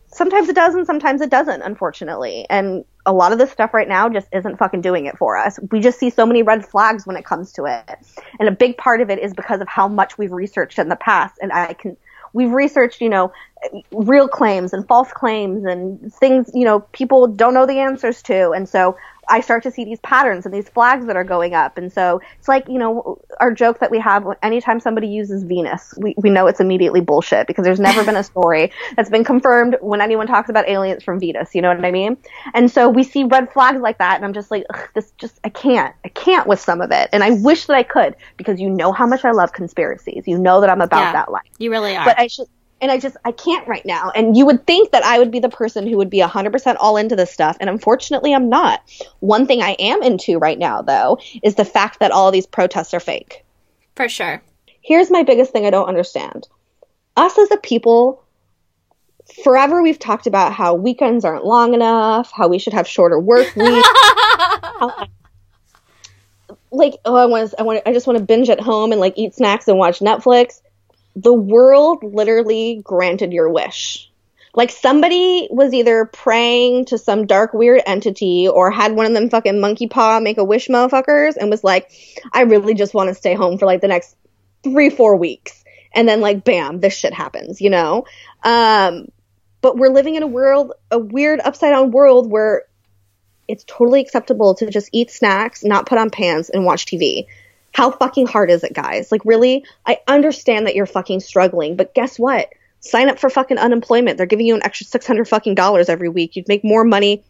sometimes it does and sometimes it doesn't unfortunately. And a lot of this stuff right now just isn't fucking doing it for us. We just see so many red flags when it comes to it. And a big part of it is because of how much we've researched in the past. And i can we've researched you know real claims and false claims and things you know people don't know the answers to. And so I start to see these patterns and these flags that are going up. And so it's like, you know, our joke that we have anytime somebody uses Venus, we, we know it's immediately bullshit because there's never been a story that's been confirmed when anyone talks about aliens from Venus. You know what I mean? And so we see red flags like that. And I'm just like, Ugh, this just, I can't, I can't with some of it. And I wish that I could because you know how much I love conspiracies. You know that I'm about Yeah. that life You really are. but I should and I just I can't right now. And you would think that I would be the person who would be 100% all into this stuff, and unfortunately I'm not. One thing I am into right now though is the fact that all these protests are fake. for sure. Here's my biggest thing I don't understand. Us as a people forever we've talked about how weekends aren't long enough, how we should have shorter work weeks. how- like oh I want I want I just want to binge at home and like eat snacks and watch Netflix. The world literally granted your wish. Like somebody was either praying to some dark weird entity or had one of them fucking monkey paw make a wish motherfuckers and was like, I really just want to stay home for like the next three, four weeks. And then like bam, this shit happens, you know? Um but we're living in a world a weird upside down world where it's totally acceptable to just eat snacks, not put on pants, and watch TV. How fucking hard is it, guys? Like, really? I understand that you're fucking struggling, but guess what? Sign up for fucking unemployment. They're giving you an extra 600 fucking dollars every week. You'd make more money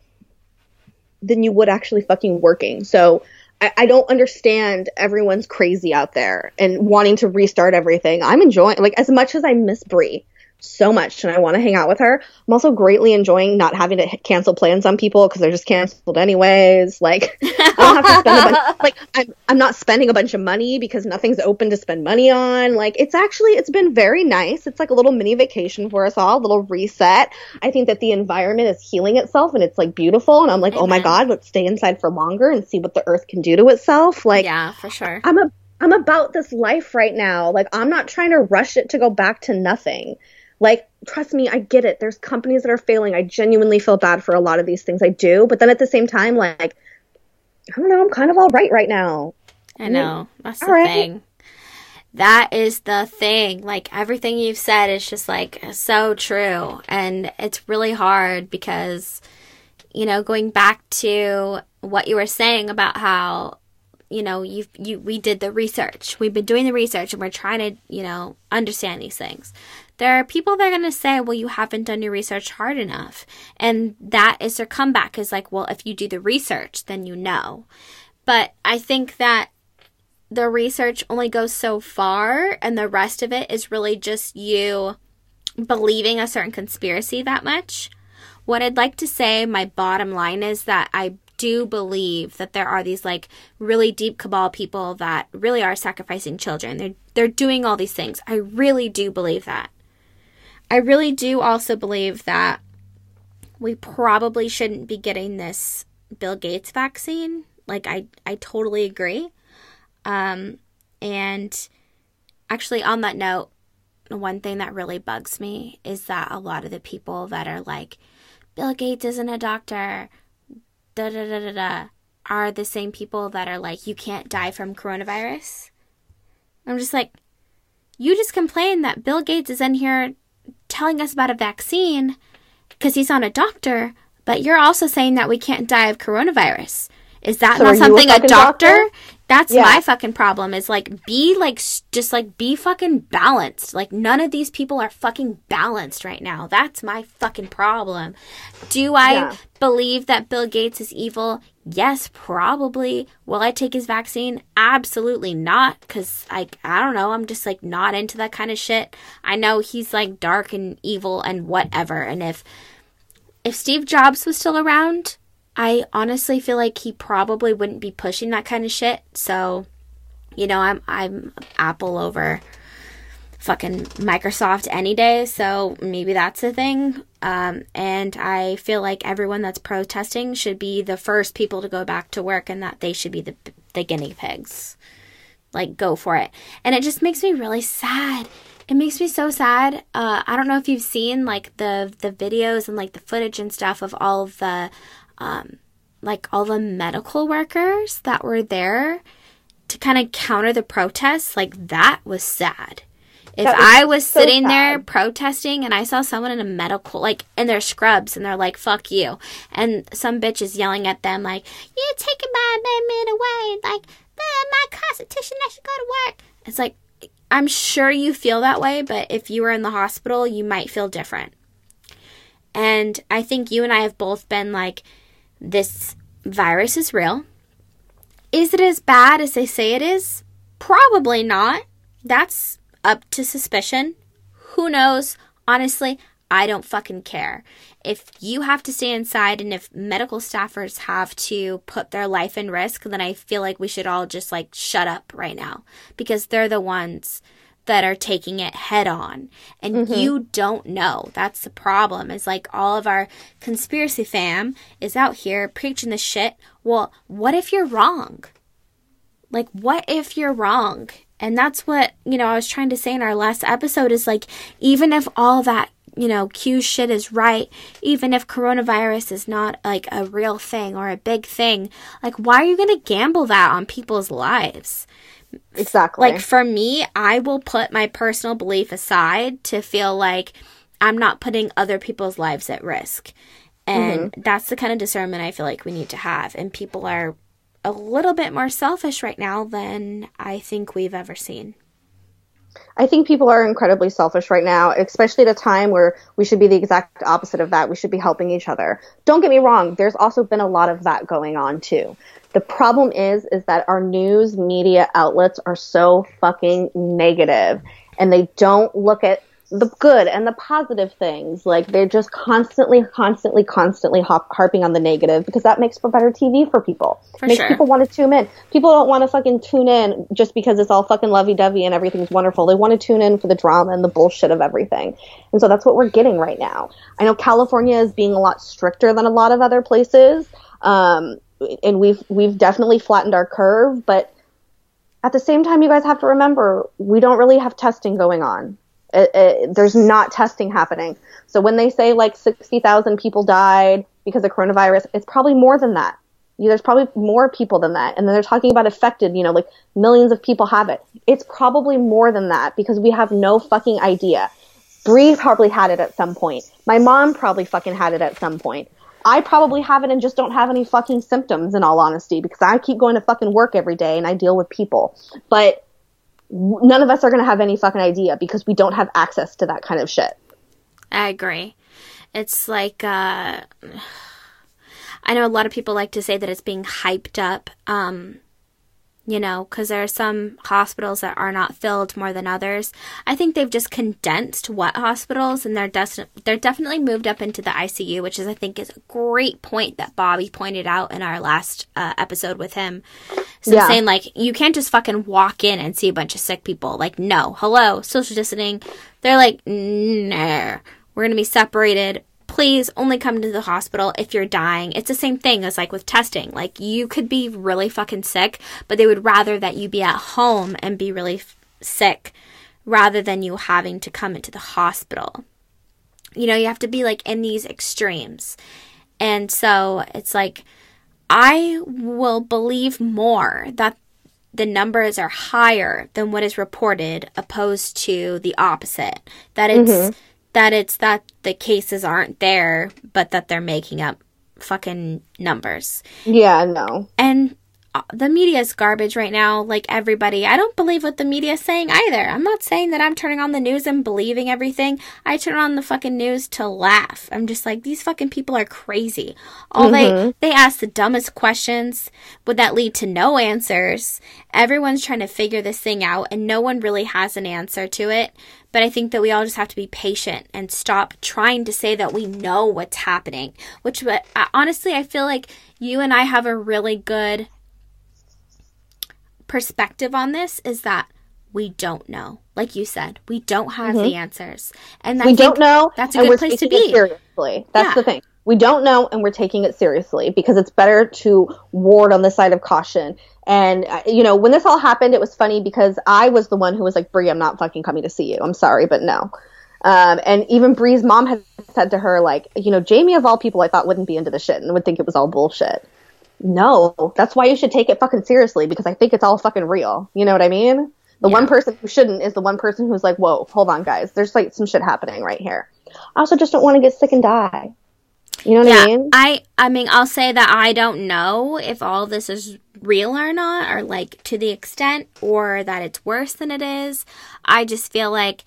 than you would actually fucking working. So, I, I don't understand everyone's crazy out there and wanting to restart everything. I'm enjoying, like, as much as I miss Bree, so much and I want to hang out with her. I'm also greatly enjoying not having to cancel plans on people because they're just canceled anyways. Like I don't have to spend a bunch like I'm I'm not spending a bunch of money because nothing's open to spend money on. Like it's actually it's been very nice. It's like a little mini vacation for us all, a little reset. I think that the environment is healing itself and it's like beautiful and I'm like, Amen. "Oh my mm-hmm. god, let's stay inside for longer and see what the earth can do to itself." Like Yeah, for sure. I'm a I'm about this life right now. Like I'm not trying to rush it to go back to nothing. Like, trust me, I get it. There's companies that are failing. I genuinely feel bad for a lot of these things. I do. But then at the same time, like, I don't know, I'm kind of all right right now. I know. That's all the right. thing. That is the thing. Like, everything you've said is just like so true. And it's really hard because, you know, going back to what you were saying about how you know you you we did the research we've been doing the research and we're trying to you know understand these things there are people that are going to say, well, you haven't done your research hard enough. And that is their comeback is like, well, if you do the research, then you know. But I think that the research only goes so far, and the rest of it is really just you believing a certain conspiracy that much. What I'd like to say, my bottom line is that I do believe that there are these like really deep cabal people that really are sacrificing children. They're they're doing all these things. I really do believe that. I really do also believe that we probably shouldn't be getting this Bill Gates vaccine. Like I I totally agree. Um and actually on that note, one thing that really bugs me is that a lot of the people that are like Bill Gates isn't a doctor, da da da da da, are the same people that are like you can't die from coronavirus. I'm just like you just complain that Bill Gates is in here telling us about a vaccine because he's not a doctor, but you're also saying that we can't die of coronavirus. Is that so not something a, a doctor? doctor? That's yeah. my fucking problem. Is like be like just like be fucking balanced. Like none of these people are fucking balanced right now. That's my fucking problem. Do I yeah. believe that Bill Gates is evil? Yes, probably. Will I take his vaccine? Absolutely not cuz like I don't know, I'm just like not into that kind of shit. I know he's like dark and evil and whatever. And if if Steve Jobs was still around, I honestly feel like he probably wouldn't be pushing that kind of shit. So, you know, I'm I'm Apple over fucking Microsoft any day. So maybe that's the thing. Um, and I feel like everyone that's protesting should be the first people to go back to work, and that they should be the the guinea pigs. Like, go for it. And it just makes me really sad. It makes me so sad. Uh, I don't know if you've seen like the the videos and like the footage and stuff of all of the um, like all the medical workers that were there to kind of counter the protests, like that was sad. If was I was so sitting sad. there protesting and I saw someone in a medical, like in their scrubs, and they're like, fuck you. And some bitch is yelling at them, like, you're taking my amendment away. Like, my constitution, I should go to work. It's like, I'm sure you feel that way, but if you were in the hospital, you might feel different. And I think you and I have both been like, this virus is real. Is it as bad as they say it is? Probably not. That's up to suspicion. Who knows? Honestly, I don't fucking care. If you have to stay inside and if medical staffers have to put their life in risk, then I feel like we should all just like shut up right now because they're the ones that are taking it head on. And mm-hmm. you don't know. That's the problem is like all of our conspiracy fam is out here preaching the shit. Well what if you're wrong? Like what if you're wrong? And that's what, you know, I was trying to say in our last episode is like, even if all that, you know, Q shit is right, even if coronavirus is not like a real thing or a big thing, like, why are you going to gamble that on people's lives? Exactly. Like, for me, I will put my personal belief aside to feel like I'm not putting other people's lives at risk. And mm-hmm. that's the kind of discernment I feel like we need to have. And people are a little bit more selfish right now than I think we've ever seen. I think people are incredibly selfish right now, especially at a time where we should be the exact opposite of that. We should be helping each other. Don't get me wrong, there's also been a lot of that going on too. The problem is is that our news media outlets are so fucking negative and they don't look at the good and the positive things. Like they're just constantly, constantly, constantly hop- harping on the negative because that makes for better TV for people. For makes sure. people want to tune in. People don't want to fucking tune in just because it's all fucking lovey dovey and everything's wonderful. They want to tune in for the drama and the bullshit of everything. And so that's what we're getting right now. I know California is being a lot stricter than a lot of other places. Um, and we've, we've definitely flattened our curve, but at the same time, you guys have to remember we don't really have testing going on. It, it, there's not testing happening. So when they say like 60,000 people died because of coronavirus, it's probably more than that. There's probably more people than that. And then they're talking about affected, you know, like millions of people have it. It's probably more than that because we have no fucking idea. Bree probably had it at some point. My mom probably fucking had it at some point. I probably have it and just don't have any fucking symptoms in all honesty because I keep going to fucking work every day and I deal with people. But none of us are going to have any fucking idea because we don't have access to that kind of shit. I agree. It's like uh I know a lot of people like to say that it's being hyped up um you know, because there are some hospitals that are not filled more than others. I think they've just condensed what hospitals, and they're des- they're definitely moved up into the ICU, which is I think is a great point that Bobby pointed out in our last uh, episode with him. So Yeah. saying like you can't just fucking walk in and see a bunch of sick people. Like no, hello, social distancing. They're like no, we're gonna be separated. Please only come to the hospital if you're dying. It's the same thing as like with testing. Like you could be really fucking sick, but they would rather that you be at home and be really f- sick rather than you having to come into the hospital. You know, you have to be like in these extremes. And so it's like I will believe more that the numbers are higher than what is reported opposed to the opposite that it's mm-hmm. That it's that the cases aren't there but that they're making up fucking numbers. Yeah, no. and uh, the media is garbage right now like everybody. I don't believe what the media is saying either. I'm not saying that i'm turning on the news and believing everything. I turn on the fucking news to laugh. I'm just like these fucking people are crazy. All they they ask the dumbest questions. Would that lead to no answers? Everyone's trying to figure this thing out and no one really has an answer to it but I think that we all just have to be patient and stop trying to say that we know what's happening. Which, but uh, honestly, I feel like you and I have a really good perspective on this is that we don't know. Like you said, we don't have the answers. And Mm-hmm. we don't know, That's a good we're place to be. seriously. That's Yeah. the thing. We don't know, and we're taking it seriously because it's better to ward on the side of caution. And uh, you know, when this all happened, it was funny because I was the one who was like, "Bree, I'm not fucking coming to see you. I'm sorry, but no." Um, and even Bree's mom had said to her, like, you know, Jamie of all people, I thought wouldn't be into the shit and would think it was all bullshit. No, that's why you should take it fucking seriously because I think it's all fucking real. You know what I mean? The one person who shouldn't is the one person who's like, whoa, hold on, guys. There's like some shit happening right here. I also just don't want to get sick and die. You know what I Yeah, mean? I I mean I'll say that I don't know if all this is real or not or like to the extent or that it's worse than it is. I just feel like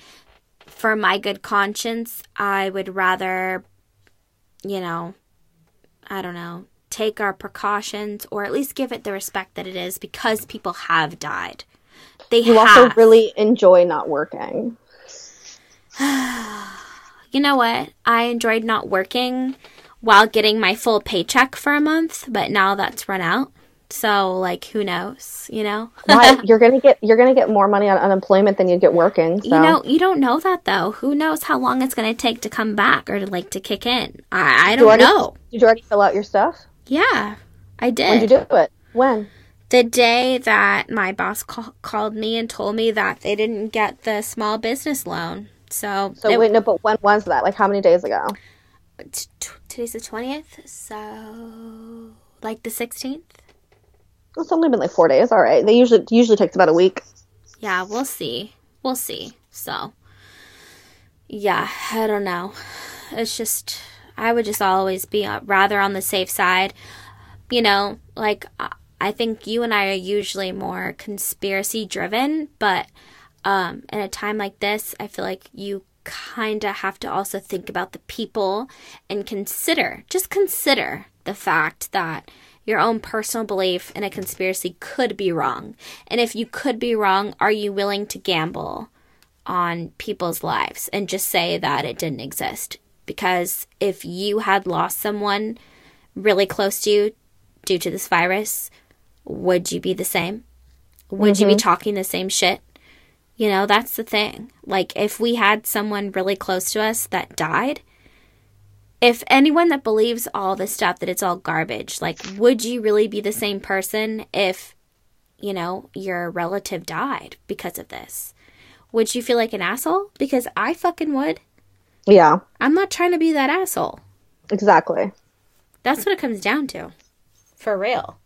for my good conscience, I would rather you know, I don't know, take our precautions or at least give it the respect that it is because people have died. They You have. also really enjoy not working. you know what? I enjoyed not working while getting my full paycheck for a month, but now that's run out. So, like, who knows? You know? Why? you're gonna get you're gonna get more money on unemployment than you get working. So. You know, you don't know that though. Who knows how long it's going to take to come back or to like to kick in? I, I don't already, know. Did you already fill out your stuff? Yeah, I did. When did. you do it? When? the day that my boss ca- called me and told me that they didn't get the small business loan. So, So it- wait, no, but when was that? Like how many days ago? t- t- today's the 20th, so like the 16th. It's only been like four days. All right. They usually usually takes about a week. Yeah, we'll see. We'll see. So, yeah, I don't know. It's just, I would just always be uh, rather on the safe side. You know, like, I- I think you and I are usually more conspiracy driven, but um, in a time like this, I feel like you kind of have to also think about the people and consider, just consider the fact that your own personal belief in a conspiracy could be wrong. And if you could be wrong, are you willing to gamble on people's lives and just say that it didn't exist? Because if you had lost someone really close to you due to this virus, would you be the same? Would you be mm-hmm. talking the same shit? You know, that's the thing. Like, if we had someone really close to us that died, if anyone that believes all this stuff that it's all garbage, like, would you really be the same person if, you know, your relative died because of this? Would you feel like an asshole? Because I fucking would. Yeah. I'm not trying to be that asshole. Exactly. That's what it comes down to. For real.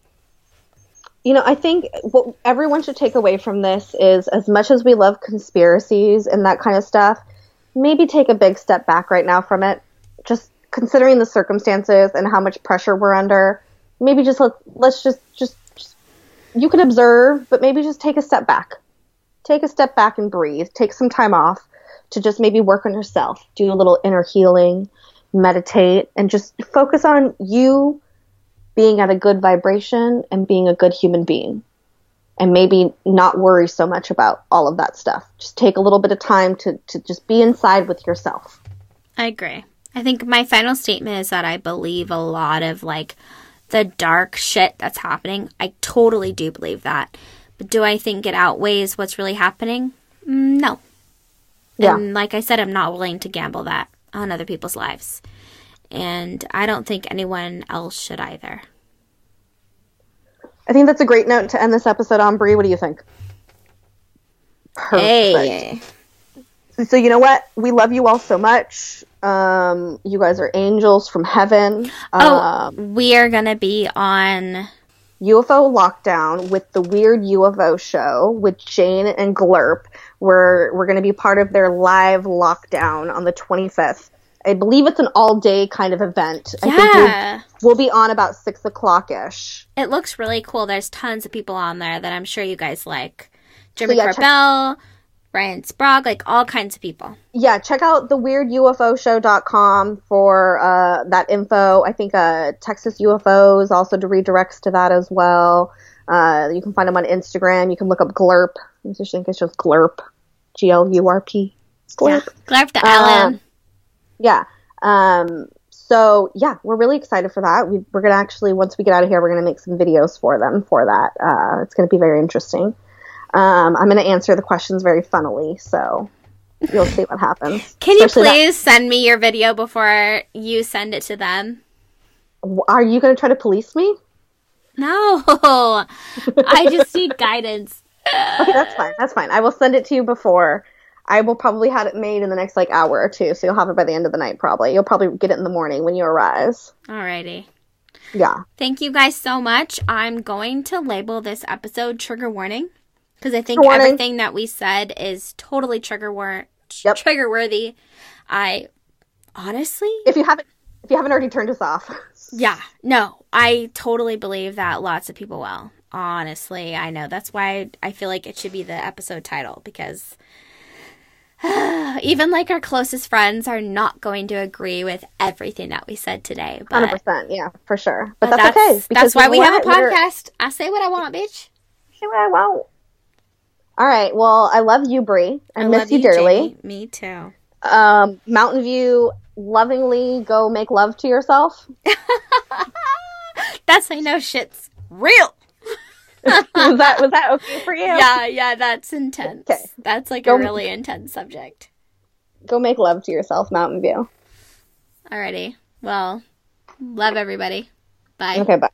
You know, I think what everyone should take away from this is as much as we love conspiracies and that kind of stuff, maybe take a big step back right now from it. Just considering the circumstances and how much pressure we're under, maybe just let, let's just, just, just, you can observe, but maybe just take a step back. Take a step back and breathe. Take some time off to just maybe work on yourself, do a little inner healing, meditate, and just focus on you being at a good vibration and being a good human being. And maybe not worry so much about all of that stuff. Just take a little bit of time to, to just be inside with yourself. I agree. I think my final statement is that I believe a lot of like the dark shit that's happening. I totally do believe that. But do I think it outweighs what's really happening? Mm, No. Yeah. And like I said, I'm not willing to gamble that on other people's lives. And I don't think anyone else should either. I think that's a great note to end this episode on. Bree, what do you think? Perfect. Hey. So you know what? We love you all so much. Um, you guys are angels from heaven. Oh, Um, we are going to be on. UFO Lockdown with the Weird UFO Show with Jane and Glurp. We're we're going to be part of their live lockdown on the 25th. I believe it's an all day kind of event. I think Yeah. we'll, we'll be on about six o'clock ish. It looks really cool. There's tons of people on there that I'm sure you guys like. Jimmy yeah, check- Corbell, Ryan Sprague, like all kinds of people. Yeah, check out the weirdufoshow.com for uh, that info. I think uh, Texas UFOs also redirects to that as well. Uh, you can find them on Instagram. You can look up Glurp. I just think it's just Glurp. G L U R P. Yeah. Glurp. Glad the Um, Ellen. Yeah. Um, so yeah, we're really excited for that. We, we're gonna actually once we get out of here, we're gonna make some videos for them for that. Uh, it's gonna be very interesting. Um, I'm gonna answer the questions very funnily, so you'll see what happens. Can you Especially that- please send me your video before you send it to them? are you gonna try to police me? No. I just need guidance. Okay, that's fine. That's fine. I will send it to you before. I will probably have it made in the next like hour or two, so you'll have it by the end of the night. Probably you'll probably get it in the morning when you arise. Alrighty. Yeah. Thank you guys so much. I'm going to label this episode trigger warning because I think warning. everything that we said is totally trigger war- Yep. trigger worthy. I honestly, If you haven't, if you haven't already turned us off, yeah, no, I totally believe that lots of people will. Honestly, I know that's why I feel like it should be the episode title because even like our closest friends are not going to agree with everything that we said today. hundred percent, yeah, for sure. But, but that's, okay. That's why we have a what? We're- podcast. I say what I want, bitch. I Say what I want. All right. Well, I love you, Bree. I, miss love you dearly. Jamie. Me too. Um, Mountain View, lovingly go make love to yourself. That's I know shit's real. was that was that okay for you? Yeah, yeah, that's intense. Okay. That's like Go- a really intense subject. Go make love to yourself, Mountain View. Alrighty. Well, love everybody. Bye. Okay, bye.